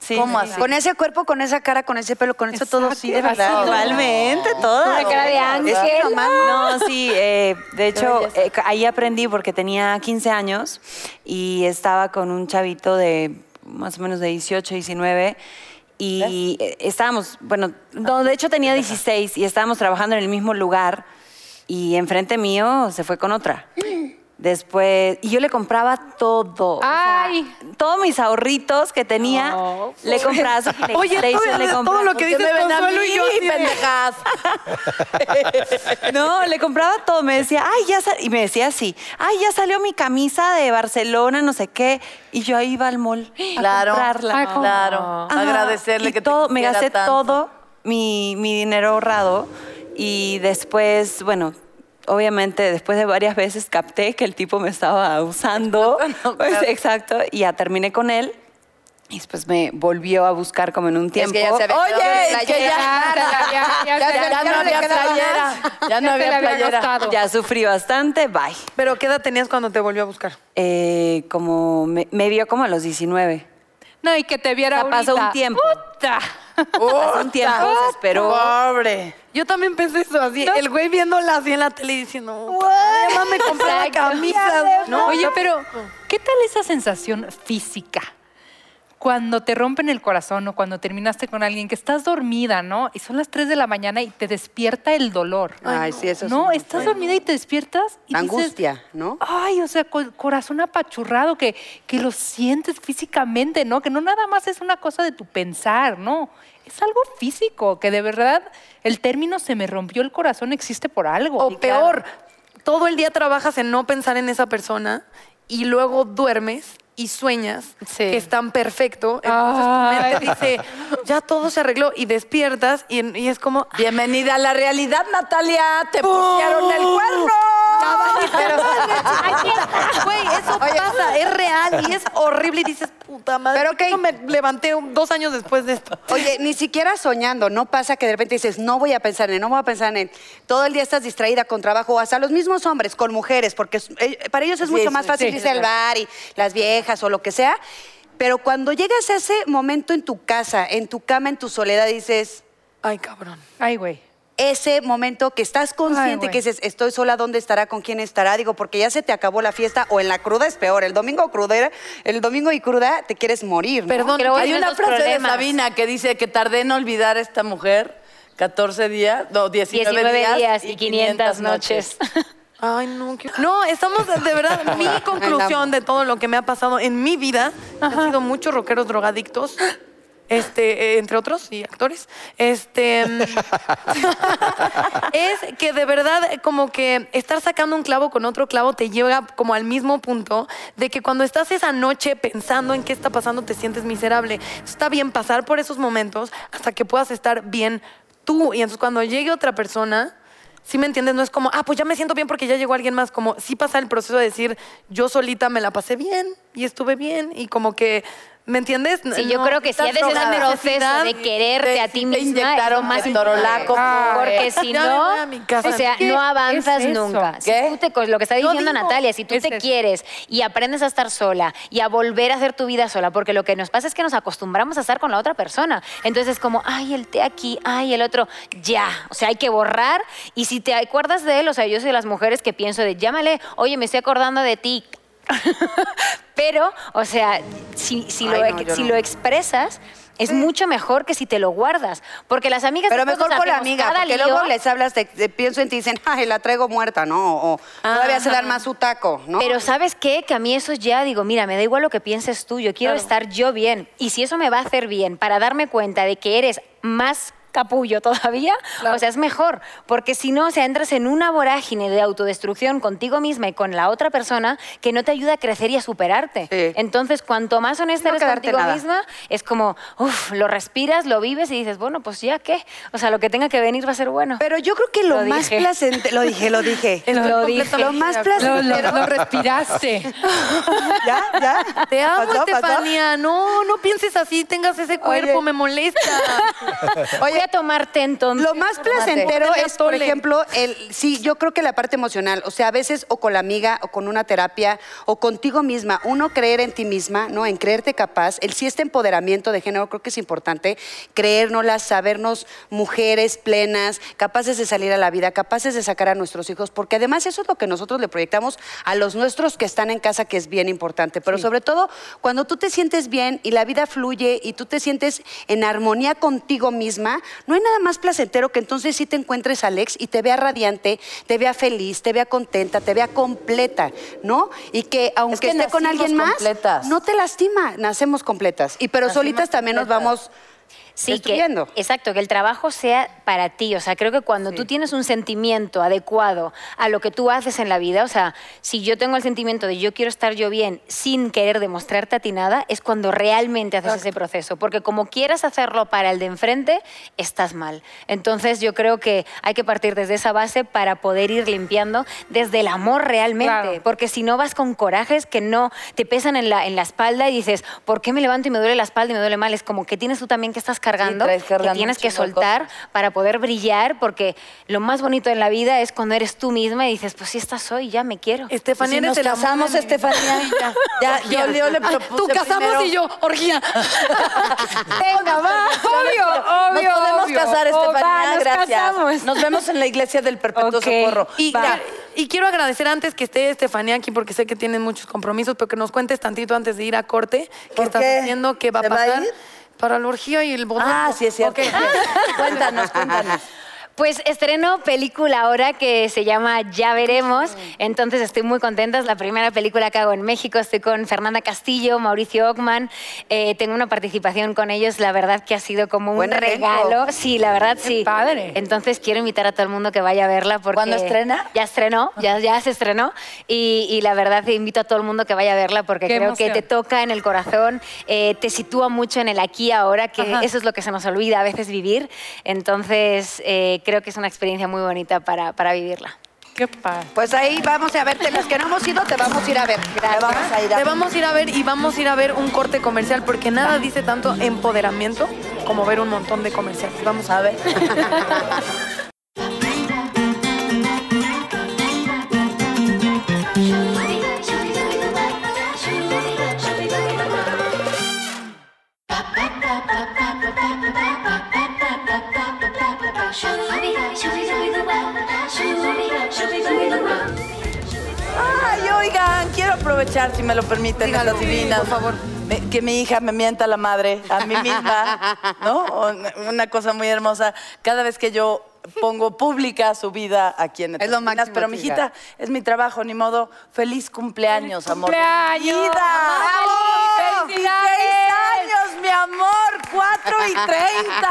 G: Sí,
B: ¿Cómo
G: sí,
B: así?
G: sí.
D: Con ese cuerpo, con esa cara, con ese pelo, con eso todo, sí, de verdad.
G: Igualmente, todas.
E: Una cara de ángel.
G: No, sí, eh, de hecho, eh, ahí aprendí porque tenía 15 años y estaba con un chavito de más o menos de 18, 19 y eh, estábamos, bueno, no, de hecho tenía 16 y estábamos trabajando en el mismo lugar y enfrente mío se fue con otra. Después, y yo le compraba todo. o sea,
C: Ay.
G: todos mis ahorritos que tenía, le compraba su
A: Oye,
G: PlayStation, le
A: todo,
G: compraba-
A: todo lo que
B: ¿Por qué
A: dices Consuelo y yo
B: pendejas?
G: No, le compraba todo. Me decía, ay, ya sal-", Y me decía así, ay, ya salió mi camisa de Barcelona, no sé qué. Y yo iba al mall a
B: Claro,
G: comprarla.
C: Ay, ¿cómo?
B: claro.
G: Ajá.
B: Agradecerle
G: Y
B: que te
G: todo, Me gasté
B: tanto.
G: todo mi, mi dinero ahorrado. Y después, bueno, obviamente después de varias veces capté que el tipo me estaba usando.
B: Explotando,
G: Pues,
B: claro.
G: exacto. Y ya terminé con él. Y después me volvió a buscar como en un tiempo.
D: que ya se había
B: Oye, es que ya,
C: Ya, ya, ya,
B: ya,
C: ya,
B: ya
C: ya
B: no
C: no
B: había playera. Ya no había playera.
G: Ya sufrí bastante, bye.
A: Pero ¿qué edad tenías cuando te volvió a buscar?
G: Eh, como me, me vio como a los 19.
C: No, y que te viera
G: pasó un tiempo.
C: Puta.
G: Un tiempo, se esperó.
B: Pobre.
A: Yo también pensé eso, así, el güey viéndola así en la tele y diciendo, además me compraba
E: Exacto.
A: camisas. No,
C: Oye, pero ¿qué tal esa sensación física? Cuando te rompen el corazón o cuando terminaste con alguien que estás dormida, ¿no? Y son las 3 de la mañana y te despierta el dolor.
D: Ay, sí, eso es
C: No, estás dormida y te despiertas y
D: La
C: dices,
D: angustia, ¿no?
C: Ay, o sea, co- corazón apachurrado, que, que lo sientes físicamente, ¿no? Que no nada más es una cosa de tu pensar, ¿no? Es algo físico, que de verdad el término se me rompió el corazón existe por algo.
A: o peor, todo el día trabajas en no pensar en esa persona y luego duermes y sueñas
C: Sí.
A: que están perfecto. Entonces tu mente dice, ya todo se arregló y despiertas y, y es como,
B: Bienvenida a la realidad, Natalia. Te pusieron el cuerno.
A: Güey, eso pasa, es real y es horrible y dices, puta madre,
D: Pero
A: ¿por qué
D: ok.
A: no me levanté un- dos años después de esto.
D: Oye, ni siquiera soñando, no pasa que de repente dices, no voy a pensar en él, no voy a pensar en él. Todo el día estás distraída con trabajo, o hasta los mismos hombres, con mujeres, porque es- eh, para ellos es mucho más fácil irse al bar y las viejas o lo que sea. Pero cuando llegas a ese momento en tu casa, en tu cama, en tu soledad, dices,
A: Ay, cabrón.
C: Ay, güey.
D: Ese momento que estás consciente que dices, estoy sola, ¿dónde estará? ¿Con quién estará? Digo, porque ya se te acabó la fiesta o en la cruda es peor. El domingo crudera, el domingo y cruda te quieres morir. ¿no?
A: Perdón,
E: Que luego
B: Hay una frase
E: problemas.
B: de Sabina que dice que tardé en olvidar a esta mujer 14 días, no, 19,
E: 19 días y 500 noches.
A: Ay, no. qué- No, estamos de, verdad. Mi conclusión de todo lo que me ha pasado en mi vida han sido muchos rockeros drogadictos. Este, eh, entre otros, y actores. Este. mm, es que de verdad, eh, como que estar sacando un clavo con otro clavo te lleva como al mismo punto de que cuando estás esa noche pensando en qué está pasando, te sientes miserable. Está bien pasar por esos momentos hasta que puedas estar bien tú. Y entonces cuando llegue otra persona, ¿Sí me entiendes? No es como, ah, pues ya me siento bien porque ya llegó alguien más. Como sí pasa el proceso de decir, yo solita me la pasé bien y estuve bien. Y como que, ¿me entiendes?
E: Sí, yo
A: No,
E: creo que sí,
A: estás
E: es ese proceso de quererte
B: de-
E: a ti
B: te
E: misma. lo
B: inyectaron
E: más
B: ketorolaco.
E: importante. Porque si
A: Ya me
E: no,
A: voy a mi casa.
E: o sea, no avanzas
C: es
E: nunca.
B: ¿Qué?
E: Si tú te, lo que está diciendo
A: digo,
E: Natalia, si tú
C: es
E: te
C: eso.
E: quieres y aprendes a estar sola y a volver a hacer tu vida sola, porque lo que nos pasa es que nos acostumbramos a estar con la otra persona. Entonces es como, ay, el té aquí, ay, el otro, ya. O sea, hay que borrar. Y si te acuerdas de él, o sea, yo soy de las mujeres que pienso de, llámale, oye, me estoy acordando de ti. Pero, o sea, si, si,
D: Ay,
E: lo,
D: no,
E: si
D: no.
E: lo expresas, es mucho mejor que si te lo guardas. Porque las amigas
D: Pero mejor con la amiga, porque
E: lío.
D: luego les hablas, de- pienso en ti y dicen, ay, la traigo muerta, ¿no? O todavía se dan más su taco, ¿no?
E: Pero ¿sabes qué? Que a mí eso ya digo, mira, me da igual lo que pienses tú, yo quiero estar yo bien. Y si eso me va a hacer bien para darme cuenta de que eres más capullo todavía, o sea, es mejor, porque si no, o sea, entras en una vorágine de autodestrucción contigo misma y con la otra persona que no te ayuda a crecer y a superarte.
D: Sí.
E: Entonces, cuanto más honesta
D: No
E: eres contigo
D: nada.
E: misma, es como, uff, lo respiras, lo vives y dices, bueno, pues ya qué, o sea, lo que tenga que venir va a ser bueno.
D: Pero yo creo que lo,
E: Lo
D: más
E: dije.
D: placentero, lo dije, lo dije.
E: Lo dije.
D: Lo más placentero.
C: lo- lo respiraste.
D: ¿Ya? ¿Ya?
A: Te amo,
D: ¿Pasó?
A: No, no pienses así, tengas ese cuerpo,
D: Oye.
A: me molesta.
E: Voy a tomarte entonces.
D: Lo más placentero es, por ejemplo, el sí, yo creo que la parte emocional, o sea, a veces o con la amiga o con una terapia o contigo misma, uno creer en ti misma, ¿no? En creerte capaz, el sí este empoderamiento de género creo que es importante, creérnoslas, sabernos mujeres plenas, capaces de salir a la vida, capaces de sacar a nuestros hijos, porque además eso es lo que nosotros le proyectamos a los nuestros que están en casa, que es bien importante, pero sobre todo cuando tú te sientes bien y la vida fluye y tú te sientes en armonía contigo misma, no hay nada más placentero que entonces sí te encuentres a Alex y te vea radiante, te vea feliz, te vea contenta, te vea completa, ¿no? Y que aunque
B: que
D: esté con alguien más,
B: completas.
D: no te lastima, nacemos completas. Y pero solitas también nos vamos
E: Sí, que, exacto, que el trabajo sea para ti. O sea, creo que cuando tú tienes un sentimiento adecuado a lo que tú haces en la vida, o sea, si yo tengo el sentimiento de yo quiero estar yo bien sin querer demostrarte a ti nada, es cuando realmente haces ese proceso. Porque como quieras hacerlo para el de enfrente, estás mal. Entonces yo creo que hay que partir desde esa base para poder ir limpiando desde el amor realmente.
C: Claro.
E: Porque si no vas con corajes que no te pesan en la, en la espalda y dices, ¿por qué me levanto y me duele la espalda y me duele mal? Es como que tienes tú también que estás cargando, que tienes que soltar
B: cosas.
E: para poder brillar, porque lo más bonito en la vida es cuando eres tú misma y dices, pues sí, esta soy, ya me quiero.
A: Estefanía,
B: Si nos casamos. Estefanía. Ya, yo, yo le propuse
A: Tú casamos
B: primero-
A: y yo, orgía.
E: Venga, va, obvio, obvio,
B: Nos podemos
E: obvio.
B: casar,
E: Oh,
B: Estefanía.
E: va, nos
B: gracias.
E: casamos.
B: Nos vemos en la iglesia del Perpetuo
E: Ok.
B: Socorro.
A: Y,
B: Va.
A: ya, y quiero agradecer antes que esté Estefanía aquí porque sé que tienen muchos compromisos, pero que nos cuentes tantito antes de ir a corte qué
B: ¿Por
A: estás
B: qué?
A: haciendo, qué va a
B: ¿Se va a
A: pasar
B: ir?
A: Para la orgía y el bodoque.
B: Ah, sí, es cierto.
A: Ok.
B: Cuéntanos, cuéntanos.
E: Pues estreno película ahora que se llama Ya Veremos, entonces estoy muy contenta, es la primera película que hago en México, estoy con Fernanda Castillo, Mauricio Ockman, eh, tengo una participación con ellos, la verdad que ha sido como un
D: Buen
E: regalo, sí, la verdad
C: Qué
E: sí.
C: padre.
E: Entonces quiero invitar a todo el mundo que vaya a verla porque...
B: ¿Cuándo estrena?
E: Ya estrenó, ya, ya se estrenó y, y la verdad invito a todo el mundo que vaya a verla porque
C: Qué
E: creo
C: emoción.
E: que te toca en el corazón, eh, te sitúa mucho en el aquí ahora, que
C: Ajá.
E: eso es lo que se nos olvida a veces vivir. Entonces, eh, creo que es una experiencia muy bonita para, para vivirla.
C: Qué padre.
D: Pues ahí vamos a verte. Las que no hemos ido, te vamos a ir a ver.
B: Te vamos a ir a
A: Te vamos a ir a ver y vamos a ir a ver un corte comercial porque nada dice tanto empoderamiento como ver un montón de comerciales. Vamos a ver.
B: oigan, quiero aprovechar, si me lo permiten,
A: Dígalo,
B: estas divinas.
A: por favor.
B: Me- que mi hija me mienta la madre a mí misma, ¿no? Una cosa muy hermosa. Cada vez que yo pongo pública su vida aquí en
D: Es lo máximo,
B: Pero, mijita, es mi trabajo, ni modo. Feliz cumpleaños, amor.
C: cumpleaños!
B: ¡Vida!
C: ¡Bravo!
B: ¡26 años, mi amor! ¡4 y 30!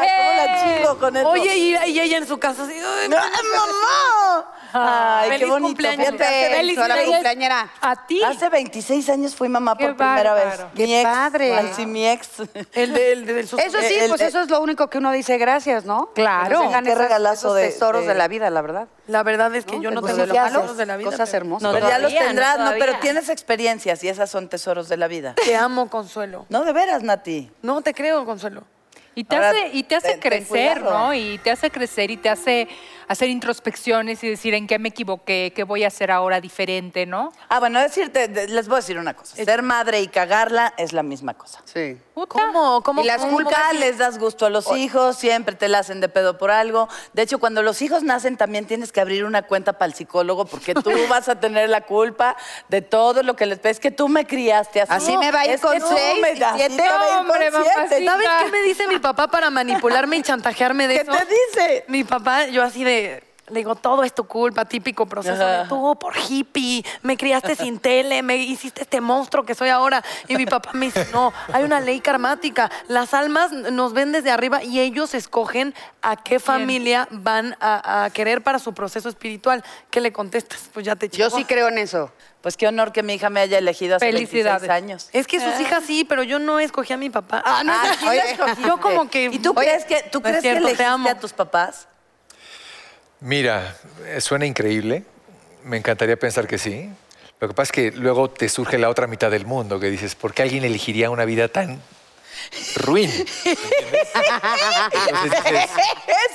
B: ¿Cómo la chingo con eso?
A: Oye, y, y ella en su casa así. ¡ay,
B: ¡Ay, mamá! Ay, qué
A: Feliz
B: bonito.
A: cumpleaños.
B: Fíjate,
D: Feliz,
B: 26
D: la cumpleañera.
C: A ti.
B: Hace 26 años fui mamá
C: Qué
B: por primera vez.
C: bárbaro.
B: Mi
D: Qué
B: ex,
D: padre.
B: ay, sí, mi ex.
A: El de- el de- sus-
D: Eso sí,
B: El-
D: pues
B: el-
D: eso es lo único que uno dice gracias, ¿no?
C: Claro.
D: Que dejan
B: Qué
D: esas-
B: regalazo
D: esos
B: de-
D: tesoros
B: de-
D: de la vida, la verdad.
A: La verdad es que yo no
D: Pues
A: tengo los tesoros de la vida.
D: Cosas hermosas.
B: Pero ya los
E: no
B: tendrás, no, pero tienes experiencias y esas son tesoros de la vida.
A: Te amo, Consuelo.
B: No, de veras, Nati.
A: No te creo, Consuelo.
C: Y te,
B: Ahora,
C: hace, y te hace crecer. ¿no? Y te hace crecer y te hace hacer introspecciones y decir en qué me equivoqué, qué voy a hacer ahora diferente, ¿no?
B: Ah, bueno, decirte, de- les voy a decir una cosa. Ser madre y cagarla es la misma cosa.
D: Sí.
C: Puta.
A: ¿Cómo? ¿Cómo?
B: Y las
A: cómo-
B: culpas les das gusto a los hijos, siempre te la hacen de pedo por algo. De hecho, cuando los hijos nacen también tienes que abrir una cuenta para el psicólogo porque tú vas a tener la culpa de todo lo que les ves. que tú me criaste así.
D: Así me va a ir
B: Es
D: con seis
B: me-
D: y siete.
B: con
C: Hombre,
B: siete.
A: ¿Sabes qué me dice mi papá para manipularme y chantajearme de
B: ¿Qué
A: eso?
B: te dice?
A: Mi papá, yo así de, digo, todo es tu culpa, típico proceso de tú por hippie, me criaste sin tele, me hiciste este monstruo que soy ahora. Y mi papá me dice, no, hay una ley karmática. Las almas nos ven desde arriba y ellos escogen a qué familia van a, a querer para su proceso espiritual. ¿Qué le contestas? Pues ya te
D: Yo
A: chingó.
D: sí creo en eso.
B: Pues qué honor que mi hija me haya elegido hace
C: Felicidades.
B: 26 años.
A: Es que sus hijas sí, pero yo no escogí a mi papá. Ah, no,
B: Ah, oye,
A: yo como que...
B: ¿Y tú
A: Oye,
B: crees que, tú
A: no es
B: crees
A: cierto,
B: que
A: te
B: elegiste
A: amo.
B: a tus papás?
F: Mira, suena increíble. Me encantaría pensar que sí. Lo que pasa es que luego te surge la otra mitad del mundo, que dices, ¿por qué alguien elegiría una vida tan ruin?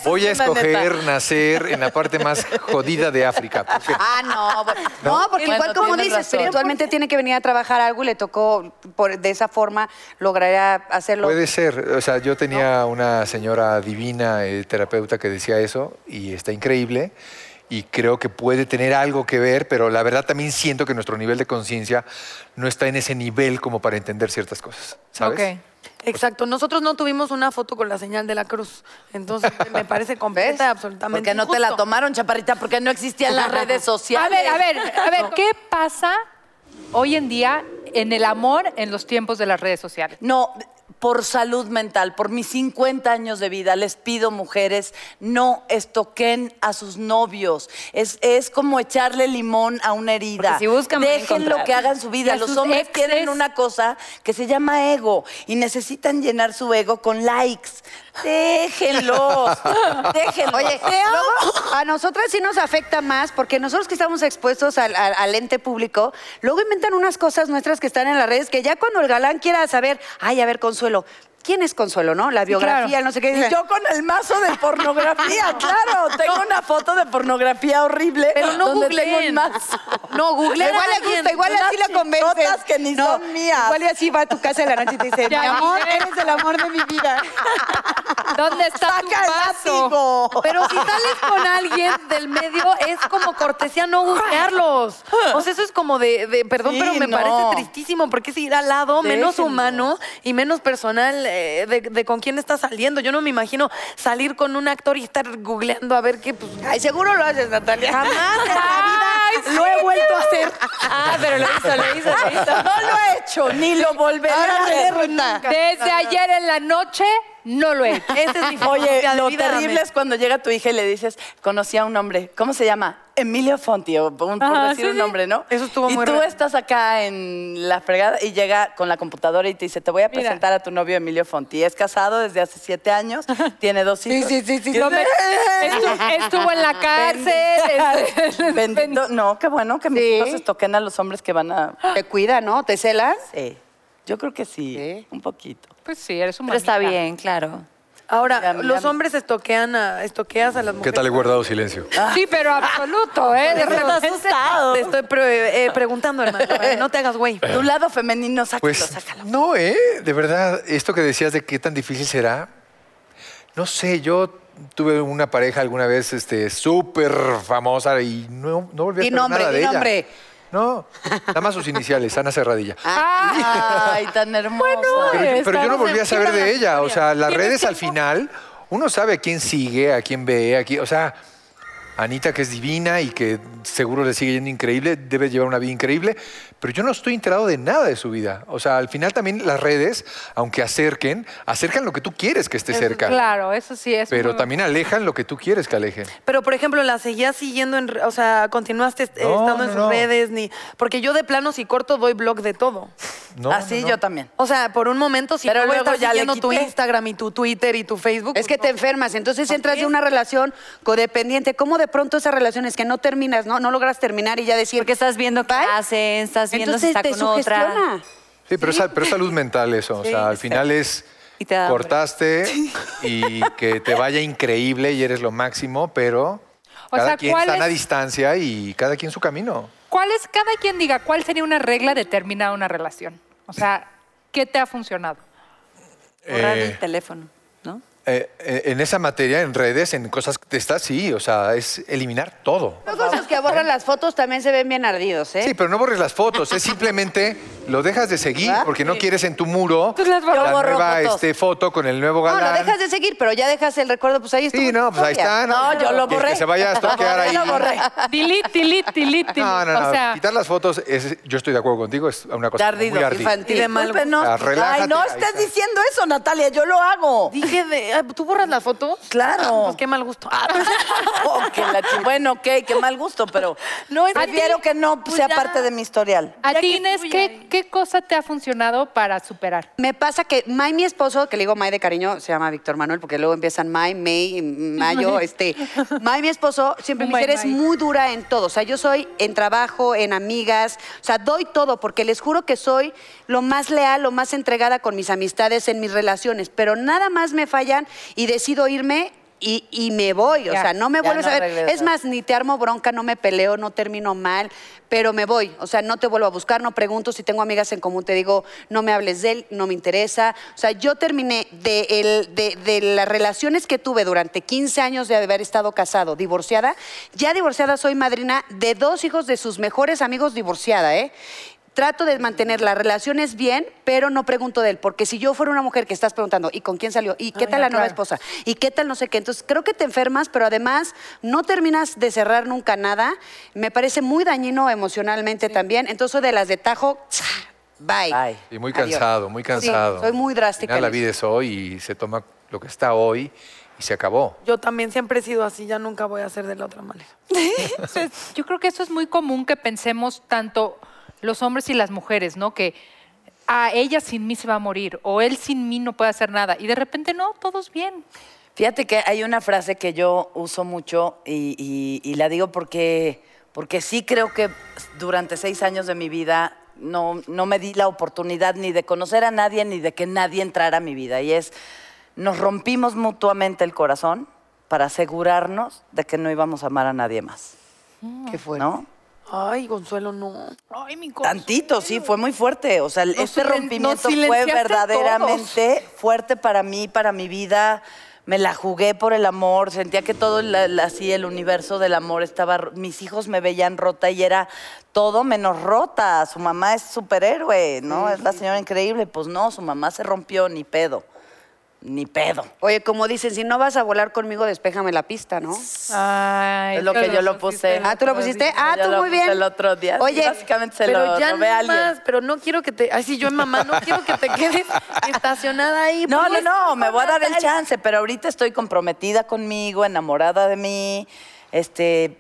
F: Voy a escoger nacer en la parte más jodida de África. porque
D: Ah, no. No, porque
B: Bueno,
D: igual como dices,
B: razón.
D: espiritualmente tiene que venir a trabajar algo y le tocó por, de esa forma lograría hacerlo.
F: Puede ser. O sea, yo tenía una señora divina, eh, terapeuta, que decía eso y está increíble. Y creo que puede tener algo que ver, pero la verdad también siento que nuestro nivel de conciencia no está en ese nivel como para entender ciertas cosas. ¿Sabes?
C: Ok.
A: Exacto, nosotros no tuvimos una foto con la señal de la cruz, entonces me parece completa, absolutamente
B: Porque no te la tomaron, chaparrita, porque no existían las redes
C: A
B: sociales.
C: ver, a ver, a ver, ¿qué pasa hoy en día en el amor en los tiempos de las redes sociales?
B: No, por salud mental, por mis 50 años de vida, les pido, mujeres, no estoquen a sus novios. Es, es como echarle limón a una herida.
G: Si buscan,
B: Dejen lo que hagan su vida. Los hombres
C: exes.
B: tienen una cosa que se llama ego y necesitan llenar su ego con likes. Déjenlos, déjenlos.
D: Oye, luego, a nosotras sí nos afecta más porque nosotros que estamos expuestos al, al- al ente público, luego inventan unas cosas nuestras que están en las redes que ya cuando el galán quiera saber, ay, a ver, Consuelo, suelo, ¿quién es Consuelo, no? La biografía,
C: claro.
D: no sé qué.
B: Y
D: dice,
B: yo con el mazo de pornografía, claro. Tengo una foto de pornografía horrible.
A: Pero no
B: donde tengo
A: googleen.
B: un mazo.
A: No, googleen
D: Igual le gusta, igual así la convences.
B: que ni son mías.
D: Igual y así va a tu casa de la noche y te dice, mi amor, eres el amor de mi vida.
C: ¿Dónde está tu
B: Saca el látigo.
A: Pero si sales con alguien del medio, es como cortesía no googlearlos. O sea, eso es como de, de- perdón,
B: Sí,
A: pero me
B: no.
A: parece tristísimo, porque es ir al lado menos humano y menos personal eh, de, de con quién estás saliendo. Yo no me imagino salir con un actor y estar googleando a ver qué, pues,
D: Ay, seguro lo haces, Natalia.
A: jamás en la vida lo he vuelto a hacer.
G: Ah, pero lo hizo, lo hizo, lo hizo.
B: No lo he hecho, ni lo volveré a hacer.
C: Desde ayer en la noche no lo he hecho.
A: Esa es mi
B: Oye, lo terrible es cuando llega tu hija y le dices, conocí a un hombre, ¿cómo se llama? Emilio Fonti, o por, por
C: Ajá,
B: decir
C: sí,
B: un
C: sí.
B: nombre, ¿no?
A: Eso estuvo
B: y
A: muy
B: tú
A: raro.
B: estás acá en la fregada y llega con la computadora y te dice, te voy a
C: Mira.
B: presentar a tu novio Emilio Fonti. Es casado desde hace siete años, tiene dos hijos.
D: sí, sí, sí,
B: Y
D: no
B: dices,
C: Estuvo, estuvo en la cárcel.
B: Bendito, no, qué bueno que mis
D: Sí.
B: hijos estoquen a los hombres que van a...
D: Te cuida, ¿no? ¿Te celan?
B: Sí, yo creo que sí,
D: Sí.
B: un poquito.
C: Pues sí, eres un
G: Pero está bien, claro.
A: Ahora,
B: Ya, ya.
A: los hombres estoquean a, estoqueas a las
F: ¿Qué
A: mujeres.
F: tal he guardado silencio?
C: Sí, pero absoluto, ¿eh? De repente-
A: Te estoy pre- eh, preguntando, hermano. eh, No te hagas güey.
B: Tu lado femenino, sácalo,
F: Pues
B: sácalo.
F: no, ¿eh? De verdad, esto que decías de qué tan difícil será, no sé, yo tuve una pareja alguna vez este, súper famosa y no, no volví a
D: Di
F: saber
D: nombre,
F: nada de ella.
D: nombre.
F: No, nada más sus iniciales, Ana Cerradilla.
B: Ay, tan hermosa.
F: Pero, yo- pero yo no volví a saber de ella. O sea, las
C: ¿Tienes
F: redes al final, uno sabe a quién sigue, a quién ve, a quién, o sea, Anita que es divina y que seguro le sigue yendo increíble, debe llevar una vida increíble, pero yo no estoy enterado de nada de su vida. O sea, al final también las redes, aunque acerquen, acercan lo que tú quieres que esté cerca,
C: Claro, eso sí es.
F: pero
C: muy-
F: también alejan lo que tú quieres que alejen.
A: Pero, por ejemplo, ¿la seguías siguiendo en... O sea, ¿continuaste
F: No,
A: estando en
F: no,
A: sus
F: no.
A: redes? ni Porque yo de plano, si corto, doy blog de todo.
F: No,
B: Así
F: no, no.
B: yo también.
A: O sea, por un momento, si
B: Pero luego
A: estar
B: ya
A: siguiendo tu. Instagram y tu Twitter y tu Facebook...
D: Es que
A: pues
D: te
A: no.
D: enfermas, entonces entras de una relación codependiente. ¿Cómo de pronto esa relación es que no terminas, no, no logras terminar y ya decir...
G: Porque estás viendo qué hacen, estás viendo si
D: Entonces
G: está
D: te
G: con otra.
D: sugestiona.
F: Sí, pero, Es, pero es salud mental eso. O sea, al final es
G: Y te da hambre.
F: cortaste y que te vaya increíble y eres lo máximo, pero
C: O
F: cada
C: sea,
F: quien
C: ¿cuál
F: está a
C: es-
F: distancia y cada quien su camino.
C: ¿Cuál es, cada quien diga, cuál sería una regla de terminar una relación? O sea, ¿qué te ha funcionado?
G: Borrar
F: Eh,
G: el teléfono, ¿no?
F: Eh, eh, en esa materia, en redes, en cosas de estas, sí, o sea, es eliminar todo.
D: Los que borran las fotos también se ven bien ardidos, ¿eh?
F: Sí, pero no borres las fotos, es simplemente lo dejas de seguir
D: ¿Ah?
F: porque no quieres en tu muro la
B: Yo borro
F: nueva
B: fotos.
F: este, foto con el nuevo
D: No,
F: galán.
D: lo dejas de seguir, pero ya dejas el recuerdo, pues ahí estuvo
F: Sí, no, pues ahí está.
B: No, yo lo borré.
F: Que se vaya a estoquear ahí.
B: Lo borré.
C: Delete, delete, delete.
F: No, no, no.
C: O sea,
F: Quitar las fotos, es- yo estoy de acuerdo contigo, es una cosa
B: Dardido,
F: muy ardida.
D: infantil.
B: De mal gusto.
F: Ah, relájate,
B: Ay, no estés
F: está.
B: diciendo eso, Natalia, yo lo hago.
A: Dije de. ah, ¿Tú borras las fotos?
B: Claro.
A: Pues qué mal gusto. Ah,
B: Oh, que la bueno, ok, qué mal gusto, pero
A: No, es que-
B: prefiero que no
A: Pues
B: sea
A: ya.
B: parte de mi historial.
C: a ti, Inés, ¿qué. ¿Qué cosa te ha funcionado para superar?
D: Me pasa que May, mi esposo, que le digo May de cariño, se llama Víctor Manuel, porque luego empiezan May, May, Mayo, este. May, mi esposo, siempre me dice, eres
C: May".
D: muy dura en todo. O sea, yo soy en trabajo, en amigas, o sea, doy todo, porque les juro que soy lo más leal, lo más entregada con mis amistades, en mis relaciones, pero nada más me fallan y decido irme. Y, y me voy, o sea, no me vuelves
B: no
D: a ver. Es más, ni te armo bronca, no me peleo, no termino mal, pero me voy. O sea, no te vuelvo a buscar, no pregunto si tengo amigas en común, te digo, no me hables de él, no me interesa. O sea, yo terminé de, el- de, de las relaciones que tuve durante 15 años de haber estado casado, divorciada. Ya divorciada soy madrina de dos hijos de sus mejores amigos divorciada, ¿eh? Trato de mantener las relaciones bien, pero no pregunto de él, porque si yo fuera una mujer que estás preguntando, ¿y con quién salió? ¿Y qué tal la nueva esposa? ¿Y qué tal no sé qué? Entonces creo que te enfermas, pero además no terminas de cerrar nunca nada. Me parece muy dañino emocionalmente también. Entonces soy de las de tajo, bye.
B: Bye.
F: Y muy
D: Adiós.
F: cansado, muy cansado.
D: soy muy drástica
F: Al final, la vida es hoy y se toma lo que está hoy y se acabó.
A: Yo también siempre he sido así, ya nunca voy a ser de la otra manera.
C: Entonces, yo creo que eso es muy común que pensemos tanto los hombres y las mujeres, ¿no? Que a ella sin mí se va a morir o él sin mí no puede hacer nada. Y de repente no, todos bien.
B: Fíjate que hay una frase que yo uso mucho y, y- y la digo porque, porque sí creo que durante seis años de mi vida no, no me di la oportunidad ni de conocer a nadie ni de que nadie entrara a mi vida. Y es, nos rompimos mutuamente el corazón para asegurarnos de que no íbamos a amar a nadie más.
D: Qué fuerte.
B: ¿No?
A: Ay, Consuelo, no.
C: Ay, mi
B: Tantito, sí, fue muy fuerte. O sea, este
A: silen-
B: rompimiento
A: nos
B: fue
A: silenciaste a
B: verdaderamente fuerte para mí, para mi vida. Me la jugué por el amor, sentía que todo la- la- así el universo del amor estaba. ro- Mis hijos me veían rota y era todo menos rota. Su mamá es superhéroe, ¿no? Es la señora increíble. Pues no, su mamá se rompió, ni pedo. Ni pedo.
D: Oye, como dicen, si no vas a volar conmigo, despéjame la pista, ¿no?
C: Ay,
B: Es lo que yo lo puse.
D: Ah, ¿tú lo pusiste? Ah, tú muy bien.
B: el otro día.
D: Oye,
B: Sí, básicamente se
A: pero
B: lo
A: ya
B: robé a
A: no
B: alguien.
A: más, pero no quiero que te. Ay, sí, yo en mamá, no quiero que te quedes estacionada ahí.
B: No, no, no, me voy a dar el chance, pero ahorita estoy comprometida conmigo, enamorada de mí, este,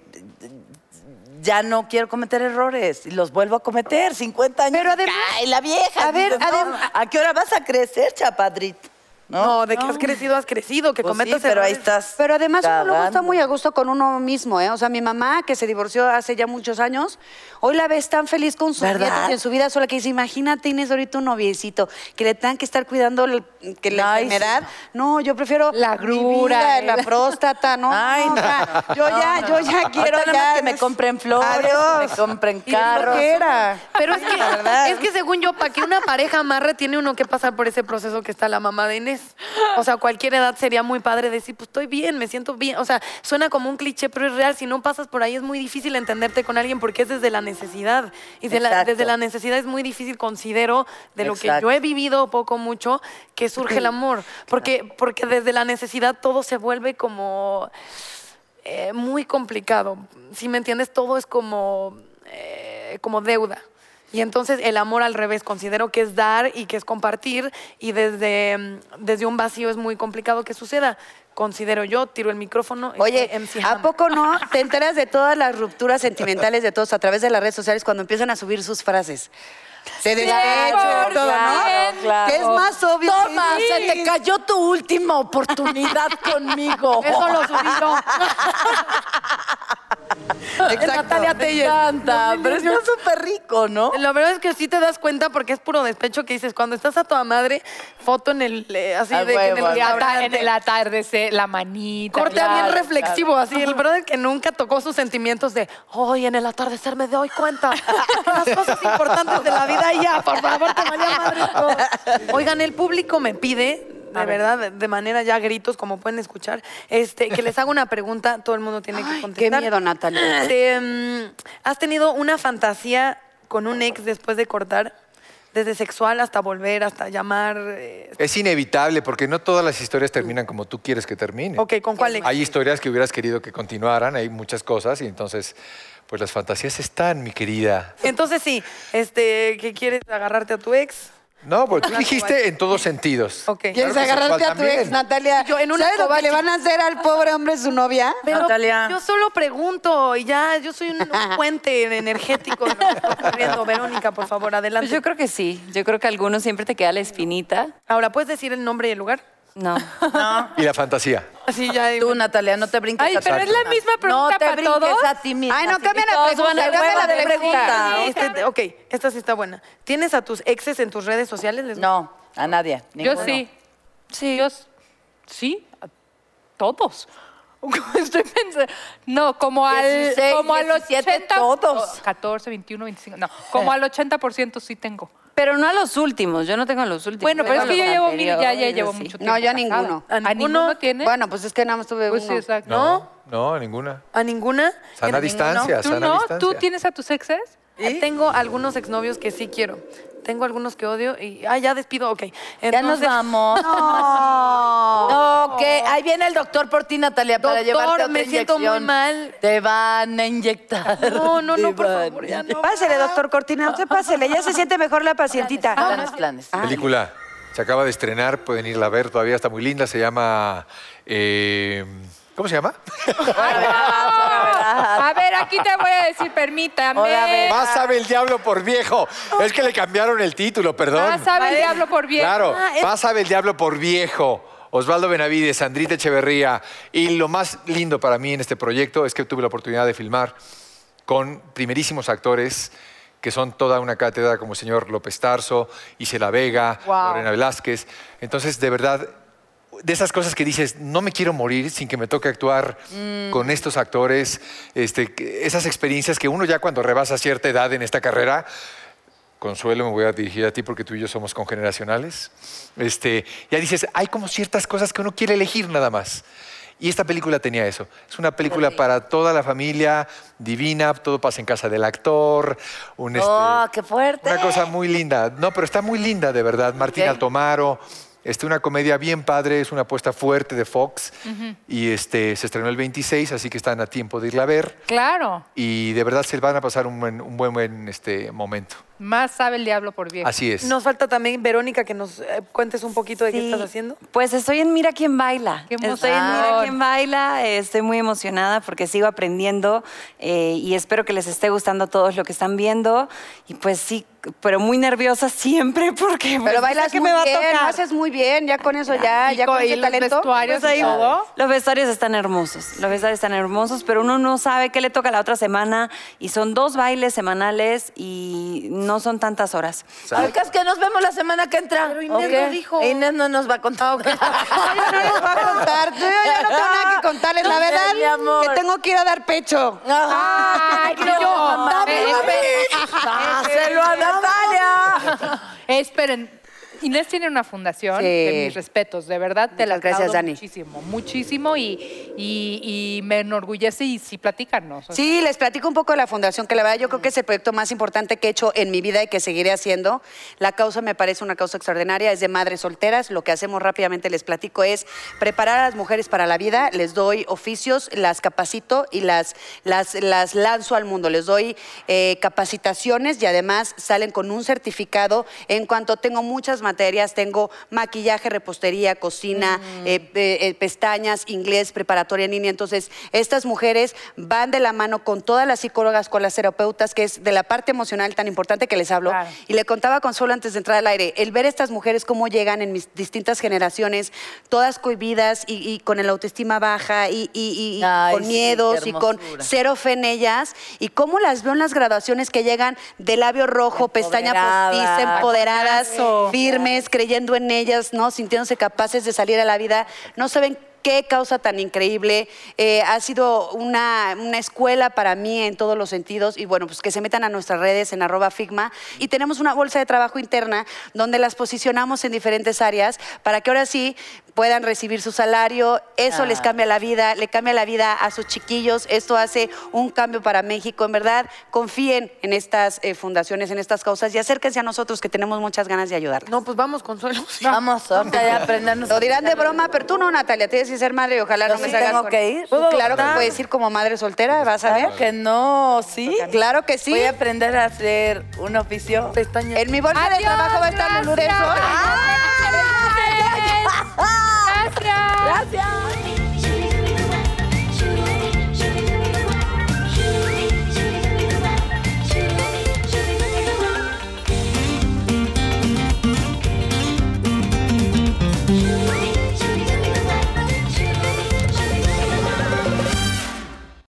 B: ya no quiero cometer errores y los vuelvo a cometer, 50 años.
D: Pero además-
B: Ay, la vieja.
D: A ver,
B: no,
D: adem-
B: ¿a qué hora vas a crecer, chapadrito?
A: No, de que has crecido, has crecido, que
B: Pues
A: cometas
B: sí, pero ahí
A: errores.
B: estás.
D: Pero además uno luego está
B: cagando.
D: muy a gusto con uno mismo, ¿eh? O sea, mi mamá, que se divorció hace ya muchos años, hoy la ves tan feliz con sus
B: ¿Verdad?
D: nietos y en su vida sola que dice, imagínate, Inés, ahorita un noviecito, que le tengan que estar cuidando el- que la
B: Ay,
D: enfermedad. No, yo prefiero
C: La
D: mi
C: grura, el-
D: la próstata, ¿no?
B: Ay,
D: no,
B: no.
D: o sea, yo ya, yo ya quiero ya...
B: que me compren flores, que me compren
D: Y es lo
B: carros.
D: que era.
A: Pero es que,
D: La verdad.
A: es que según yo, para que una pareja amarre, tiene uno que pasar por ese proceso que está la mamá de Inés. O sea, a cualquier edad sería muy padre decir, pues estoy bien, me siento bien. O sea, suena como un cliché, pero es real. Si no pasas por ahí es muy difícil entenderte con alguien porque es desde la necesidad. Y de la-
B: Exacto.
A: desde la necesidad es muy difícil, considero, de lo que yo he vivido poco mucho, que surge el amor. Porque, porque desde la necesidad todo se vuelve como eh, muy complicado. Si me entiendes, todo es como, eh, como deuda. Y entonces el amor al revés, considero que es dar y que es compartir y desde, mm, desde un vacío es muy complicado que suceda. Considero yo, tiro el micrófono.
D: Oye,
A: MC
D: ¿a poco no te enteras de todas las rupturas sentimentales de todos a través de las redes sociales cuando empiezan a subir sus frases? Se despecho y todo, ¿no?
B: Claro, claro.
D: Que es más obvio.
B: Toma,
D: sí.
B: se te cayó tu última oportunidad conmigo.
A: Eso lo subí yo.
D: Exacto.
A: Natalia
B: Me
A: Telles.
B: encanta, pero está súper rico, ¿no?
A: La verdad es que sí te das cuenta porque es puro despecho que dices, cuando estás a toda madre, foto en el, eh, así de que en el
C: en atardecer, la manita.
A: Corte
C: claro,
A: bien
C: claro.
A: reflexivo, así. El brother que nunca tocó sus sentimientos de, hoy en el atardecer me doy cuenta que las cosas importantes de la vida ya, por favor, te valía madre todo". Oigan, el público me pide, de verdad, de- manera ya gritos, como pueden escuchar, este, que les haga una pregunta, todo el mundo tiene que
D: Qué
A: contestar.
D: miedo, Natalia.
A: Este, mm, ¿Has tenido una fantasía con un ex después de cortar? Desde sexual hasta volver, hasta llamar. eh,
F: Es inevitable porque no todas las historias terminan como tú quieres que terminen.
A: ok, ¿con cuál ex?
F: Hay historias que hubieras querido que continuaran, hay muchas cosas y entonces, pues las fantasías están, mi querida.
A: Entonces sí, este, ¿qué quieres agarrarte a tu ex?
F: No, porque tú dijiste en todos sentidos.
A: Ok.
D: ¿Quieres
F: Claro
D: agarrarte a tu ex,
F: también.
D: Natalia?
A: Yo en una
D: ¿Sabes lo que le van a hacer al pobre hombre su novia?
A: Pero
B: Natalia.
A: yo solo pregunto y ya, yo soy un, un puente energético. de lo que está ocurriendo. Verónica, por favor, adelante.
G: Pues yo creo que sí. Yo creo que a algunos siempre te queda la espinita.
A: Ahora, ¿puedes decir el nombre y el lugar?
G: No.
F: Y la fantasía.
A: Así ya.
B: Tú, Natalia, no te brinques
C: Ay,
B: a
C: pero es la
B: misma.
C: pregunta
B: No te
C: para
B: brinques a ti misma.
D: Ay, no,
B: sí.
D: cambia la pregunta, cambia la pregunta.
A: Este, ok, esta sí está buena. ¿Tienes a tus exes en tus redes sociales? Les-
B: No, a nadie.
C: Yo sí. Sí. Yo, sí, a todos. Estoy pensando. No, como al,
B: 16,
C: como al
B: 17,
C: 80.
B: todos.
C: o 14, 21, 25. No, como al 80% sí tengo.
G: Pero no a los últimos. Yo no tengo a los últimos.
C: Bueno, pero es que yo llevo mil, ya, ya llevo
G: sí.
C: mucho tiempo.
D: No, yo a ninguno.
A: ¿A
C: ¿A
A: ninguno?
C: ninguno tiene?
D: Bueno, pues es que nada más tuve
C: pues
D: uno.
C: sí, exacto.
F: No, no, ninguna.
A: ¿A ninguna?
F: Sana
A: ¿En
F: distancia,
C: ¿Tú
F: sana
C: no?
F: distancia.
C: ¿Tú tienes a tus exes?
A: ninguno? Tengo algunos exnovios que sí quiero. Tengo algunos que odio y... Ah, ya despido, ok.
B: Ya nos
A: Entonces,
B: vamos. No, que ahí viene el doctor por ti, Natalia, para
A: Doctor,
B: llevarte otra
A: me siento muy
B: inyección.
A: mal.
B: Te van a inyectar.
A: No, no,
B: Te
A: no, por
B: van
A: favor, ya no.
D: Pásele, doctor Cortina, usted pásele. Ya se siente mejor la pacientita.
B: Planes, planes.
F: Película. Se acaba de estrenar, pueden irla a ver, todavía está muy linda. Se llama. eh, ¿Cómo se llama?
C: A ver, aquí te voy a decir, permítame.
F: Más sabe el diablo por viejo. Es que le cambiaron el título, perdón.
C: Más sabe el diablo por bien.
F: Claro,
A: Ah,
F: más sabe el diablo por viejo. Osvaldo Benavides, Sandrita Echeverría. Y lo más lindo para mí en este proyecto es que tuve la oportunidad de filmar con primerísimos actores que son toda una cátedra como el señor López Tarso, Isela Vega,
C: Wow.
F: Lorena Velázquez. Entonces, de verdad, de esas cosas que dices, no me quiero morir sin que me toque actuar con estos actores, este, esas experiencias que uno ya cuando rebasa cierta edad en esta carrera, Consuelo, me voy a dirigir a ti porque tú y yo somos congeneracionales. Este, ya dices, hay como ciertas cosas que uno quiere elegir nada más. Y esta película tenía eso. Es una película para toda la familia, divina, todo pasa en casa del actor. Un,
B: ¡Oh,
F: este,
B: qué fuerte!
F: Una cosa muy linda. No, pero está muy linda, de verdad. Martín
B: Ok.
F: Altomaro. Este, una comedia bien padre, es una apuesta fuerte de Fox. Y este, se estrenó el 26, así que están a tiempo de irla a ver.
C: Claro.
F: Y de verdad se van a pasar un buen, un buen, buen, este, momento.
C: Más sabe el diablo por bien.
F: Así es.
A: Nos falta también, Verónica, que nos eh, cuentes un poquito de qué
G: Sí.
A: estás haciendo.
G: Pues estoy en Mira quién baila.
C: Qué
G: Estoy en Mira
C: emoción.
G: quién baila. eh, Estoy muy emocionada porque sigo aprendiendo eh, y espero que les esté gustando a todos lo que están viendo. Y pues sí, pero muy nerviosa siempre porque pues,
D: Pero
G: sé
D: bailas
G: qué
D: muy
G: me va a
D: bien, lo
G: tocar.
D: haces muy bien, ya con eso, ya,
C: Y
D: ya
C: co-
D: con ese
C: los
D: talento.
C: vestuarios
G: Pues ahí-
C: y todo.
G: Los vestuarios están hermosos, los vestuarios están hermosos, pero uno no sabe qué le toca la otra semana y son dos bailes semanales y no son tantas horas.
B: Al caso que nos vemos la semana que entra.
A: Pero Inés no dijo.
B: Inés no nos va a contar.
D: Ay, no les voy a contar, yo ya no tengo nada que contarles, la
B: No
D: verdad,
B: mi amor.
D: que tengo que ir a dar pecho.
B: ¡Ay,
C: no, mamá.
B: ¡Dáselo a Natalia!
C: Esperen. Inés tiene una fundación,
D: Sí.
C: de mis respetos, de verdad te la
D: Muchas gracias,
C: aplaudo
D: Dani.
C: muchísimo, muchísimo y, y- y me enorgullece y sí, platícanos.
D: Sí, les platico un poco de la fundación, que la verdad yo creo que es el proyecto más importante que he hecho en mi vida y que seguiré haciendo. La causa me parece una causa extraordinaria, es de madres solteras. Lo que hacemos rápidamente, les platico, es preparar a las mujeres para la vida. Les doy oficios, las capacito y las, las, las lanzo al mundo. Les doy eh, capacitaciones y además salen con un certificado en cuanto tengo muchas materias, tengo maquillaje, repostería, cocina, eh, eh, eh, pestañas, inglés, preparatoria en línea. Entonces, estas mujeres van de la mano con todas las psicólogas, con las terapeutas, que es de la parte emocional tan importante que les hablo.
C: Claro.
D: Y le contaba a Consuelo antes de entrar al aire, el ver estas mujeres cómo llegan en mis distintas generaciones, todas cohibidas y, y con el autoestima baja y, y- y
B: Ay,
D: con
B: sí,
D: miedos y con cero fe en ellas, y cómo las veo en las graduaciones que llegan de labio rojo, pestaña postiza, empoderadas,
C: Taconazo.
D: Creyendo en ellas, ¿no? Sintiéndose capaces de salir a la vida. No saben qué causa tan increíble. Eh, ha sido una, una escuela para mí en todos los sentidos. Y bueno, pues que se metan a nuestras redes en arroba Figma. Y tenemos una bolsa de trabajo interna donde las posicionamos en diferentes áreas para que ahora sí puedan recibir su salario. Eso les cambia la vida, le cambia la vida a sus chiquillos. Esto hace un cambio para México. En verdad, confíen en estas eh, fundaciones, en estas causas y acérquense a nosotros que tenemos muchas ganas de ayudarles.
A: No, pues vamos, Consuelo.
B: Vamos, ahorita ya aprendernos.
D: Lo dirán de broma, pero tú no, Natalia, tienes sin ser madre y ojalá no me
B: sí
D: salgas
B: tengo
D: con...
B: que ir. ¿Puedo
D: claro
B: votar?
D: que puedes ir como madre soltera, vas a ver.
B: Que no, sí.
D: Claro que sí.
B: Voy a aprender a hacer un oficio.
A: Pestañas.
D: En mi bolsa de trabajo va a estar Lulú de Sol. Gracias.
C: Gracias.